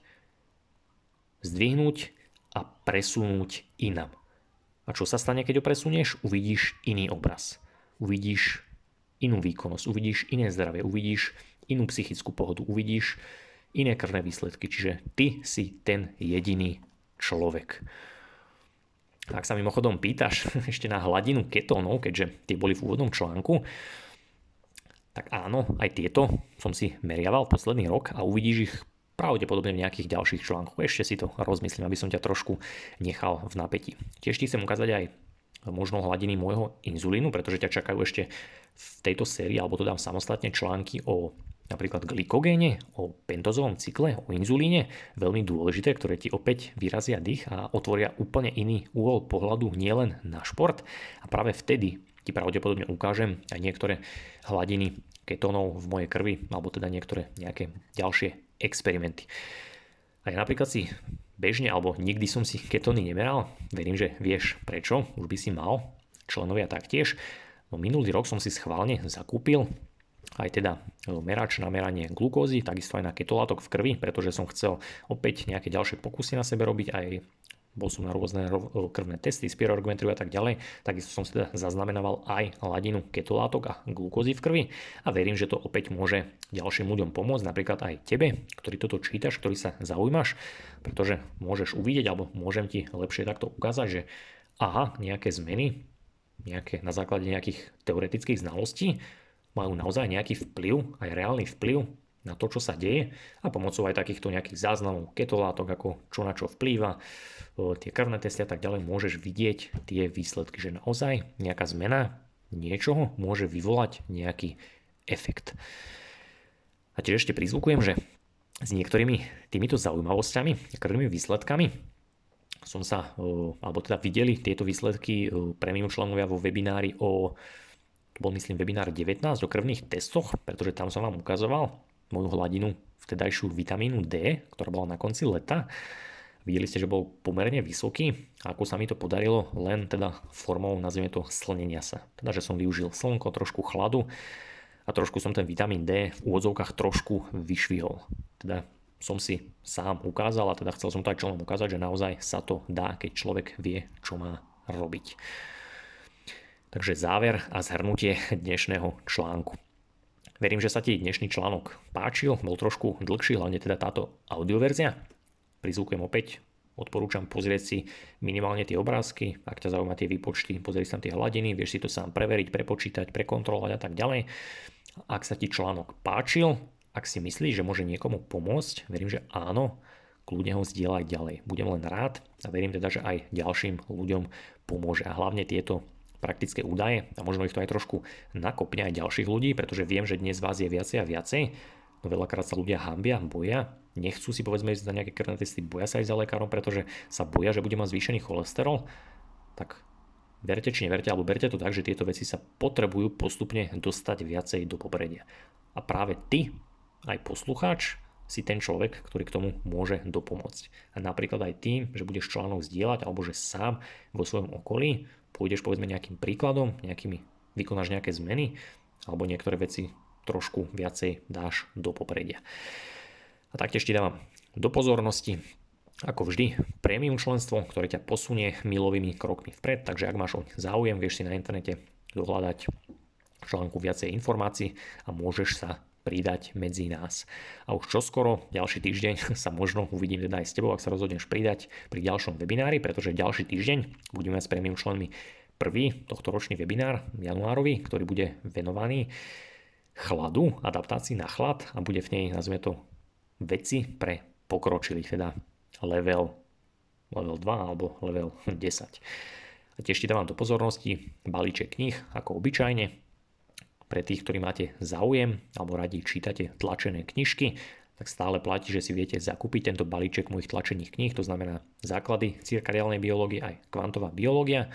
zdvihnúť a presunúť inam. A čo sa stane, keď ho presunieš? Uvidíš iný obraz. Uvidíš inú výkonnosť, uvidíš iné zdravie, uvidíš inú psychickú pohodu, uvidíš iné krvné výsledky. Čiže ty si ten jediný človek. Ak sa mimochodom pýtaš *laughs* ešte na hladinu ketónov, keďže tie boli v úvodnom článku, tak áno, aj tieto som si meriaval posledný rok a uvidíš ich pravdepodobne v nejakých ďalších článkoch. Ešte si to rozmyslím, aby som ťa trošku nechal v napätí. Tiež ti chcem ukázať aj možno hladiny môjho inzulínu, pretože ťa čakajú ešte v tejto sérii, alebo to dám samostatne články o napríklad glykogéne, o pentozovom cykle, o inzulíne, veľmi dôležité, ktoré ti opäť vyrazia dých a otvoria úplne iný úhol pohľadu nielen na šport. A práve vtedy ti pravdepodobne ukážem aj niektoré hladiny ketónov v mojej krvi, alebo teda niektoré nejaké ďalšie experimenty. A ja napríklad si bežne, alebo nikdy som si ketóny nemeral, verím, že vieš prečo, už by si mal, členovia taktiež. No minulý rok som si schválne zakúpil aj teda e, merač na meranie glukózy, takisto aj na ketolátok v krvi, pretože som chcel opäť nejaké ďalšie pokusy na sebe robiť, aj bol som na rôzne e, krvné testy, spiroargumenty a tak ďalej, takisto som si teda zaznamenával aj hladinu ketolátok a glukózy v krvi a verím, že to opäť môže ďalším ľuďom pomôcť, napríklad aj tebe, ktorý toto čítaš, ktorý sa zaujímaš, pretože môžeš uvidieť alebo môžem ti lepšie takto ukázať, že aha, nejaké zmeny, nejaké, na základe nejakých teoretických znalostí majú naozaj nejaký vplyv, aj reálny vplyv na to, čo sa deje a pomocou aj takýchto nejakých záznamov ketolátok, ako čo na čo vplýva, tie krvné testy a tak ďalej, môžeš vidieť tie výsledky, že naozaj nejaká zmena niečoho môže vyvolať nejaký efekt. A tiež ešte prizvukujem, že s niektorými týmito zaujímavosťami krvnými výsledkami som sa, alebo teda videli tieto výsledky premium členovia vo webinári o to bol myslím webinár 19 o krvných testoch, pretože tam som vám ukazoval moju hladinu vtedajšiu vitamínu D, ktorá bola na konci leta. Videli ste, že bol pomerne vysoký ako sa mi to podarilo, len teda formou, nazvime to, slnenia sa. Teda, že som využil slnko, trošku chladu a trošku som ten vitamín D v úvodzovkách trošku vyšvihol. Teda som si sám ukázal a teda chcel som to aj členom ukázať, že naozaj sa to dá, keď človek vie, čo má robiť. Takže záver a zhrnutie dnešného článku. Verím, že sa ti dnešný článok páčil, bol trošku dlhší, hlavne teda táto audioverzia prizvukujem opäť, odporúčam pozrieť si minimálne tie obrázky, ak ťa zaujíma tie výpočty, pozrieť tam tie hladiny, vieš si to sám preveriť, prepočítať, prekontrolovať a tak ďalej. Ak sa ti článok páčil, ak si myslíš, že môže niekomu pomôcť, verím, že áno, kľudne ho zdieľaj ďalej. Budem len rád a verím teda, že aj ďalším ľuďom pomôže. A hlavne tieto praktické údaje a možno ich to aj trošku nakopne aj ďalších ľudí, pretože viem, že dnes vás je viacej a viacej. No veľakrát sa ľudia hambia, boja nechcú si povedzme ísť na nejaké krvné testy, boja sa ísť za lekárom, pretože sa boja, že bude mať zvýšený cholesterol, tak verte či neverte, alebo berte to tak, že tieto veci sa potrebujú postupne dostať viacej do popredia. A práve ty, aj poslucháč, si ten človek, ktorý k tomu môže dopomôcť. A napríklad aj tým, že budeš článok zdieľať, alebo že sám vo svojom okolí pôjdeš povedzme nejakým príkladom, nejakými, vykonáš nejaké zmeny, alebo niektoré veci trošku viacej dáš do popredia. A taktiež ti dávam do pozornosti, ako vždy, premium členstvo, ktoré ťa posunie milovými krokmi vpred, takže ak máš o záujem, vieš si na internete dohľadať článku viacej informácií a môžeš sa pridať medzi nás. A už čoskoro, ďalší týždeň *laughs* sa možno uvidím teda aj s tebou, ak sa rozhodneš pridať pri ďalšom webinári, pretože ďalší týždeň budeme s premium členmi prvý tohto ročný webinár januárový, ktorý bude venovaný chladu, adaptácii na chlad a bude v nej, nazvime to, veci pre pokročilých, teda level, level 2 alebo level *laughs* 10. A tiež ti dávam do pozornosti balíček knih, ako obyčajne. Pre tých, ktorí máte záujem alebo radi čítate tlačené knižky, tak stále platí, že si viete zakúpiť tento balíček mojich tlačených kníh, to znamená základy cirkadiálnej biológie aj kvantová biológia.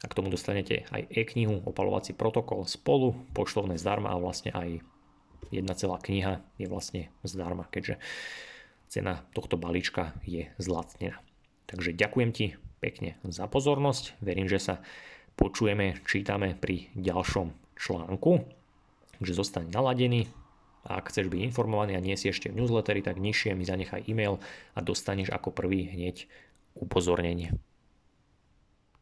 A k tomu dostanete aj e-knihu, opalovací protokol spolu, poštovné zdarma a vlastne aj jedna celá kniha je vlastne zdarma, keďže cena tohto balíčka je zlacnená. Takže ďakujem ti pekne za pozornosť. Verím, že sa počujeme, čítame pri ďalšom článku. Takže zostaň naladený. A ak chceš byť informovaný a nie si ešte v newsletteri, tak nižšie mi zanechaj e-mail a dostaneš ako prvý hneď upozornenie.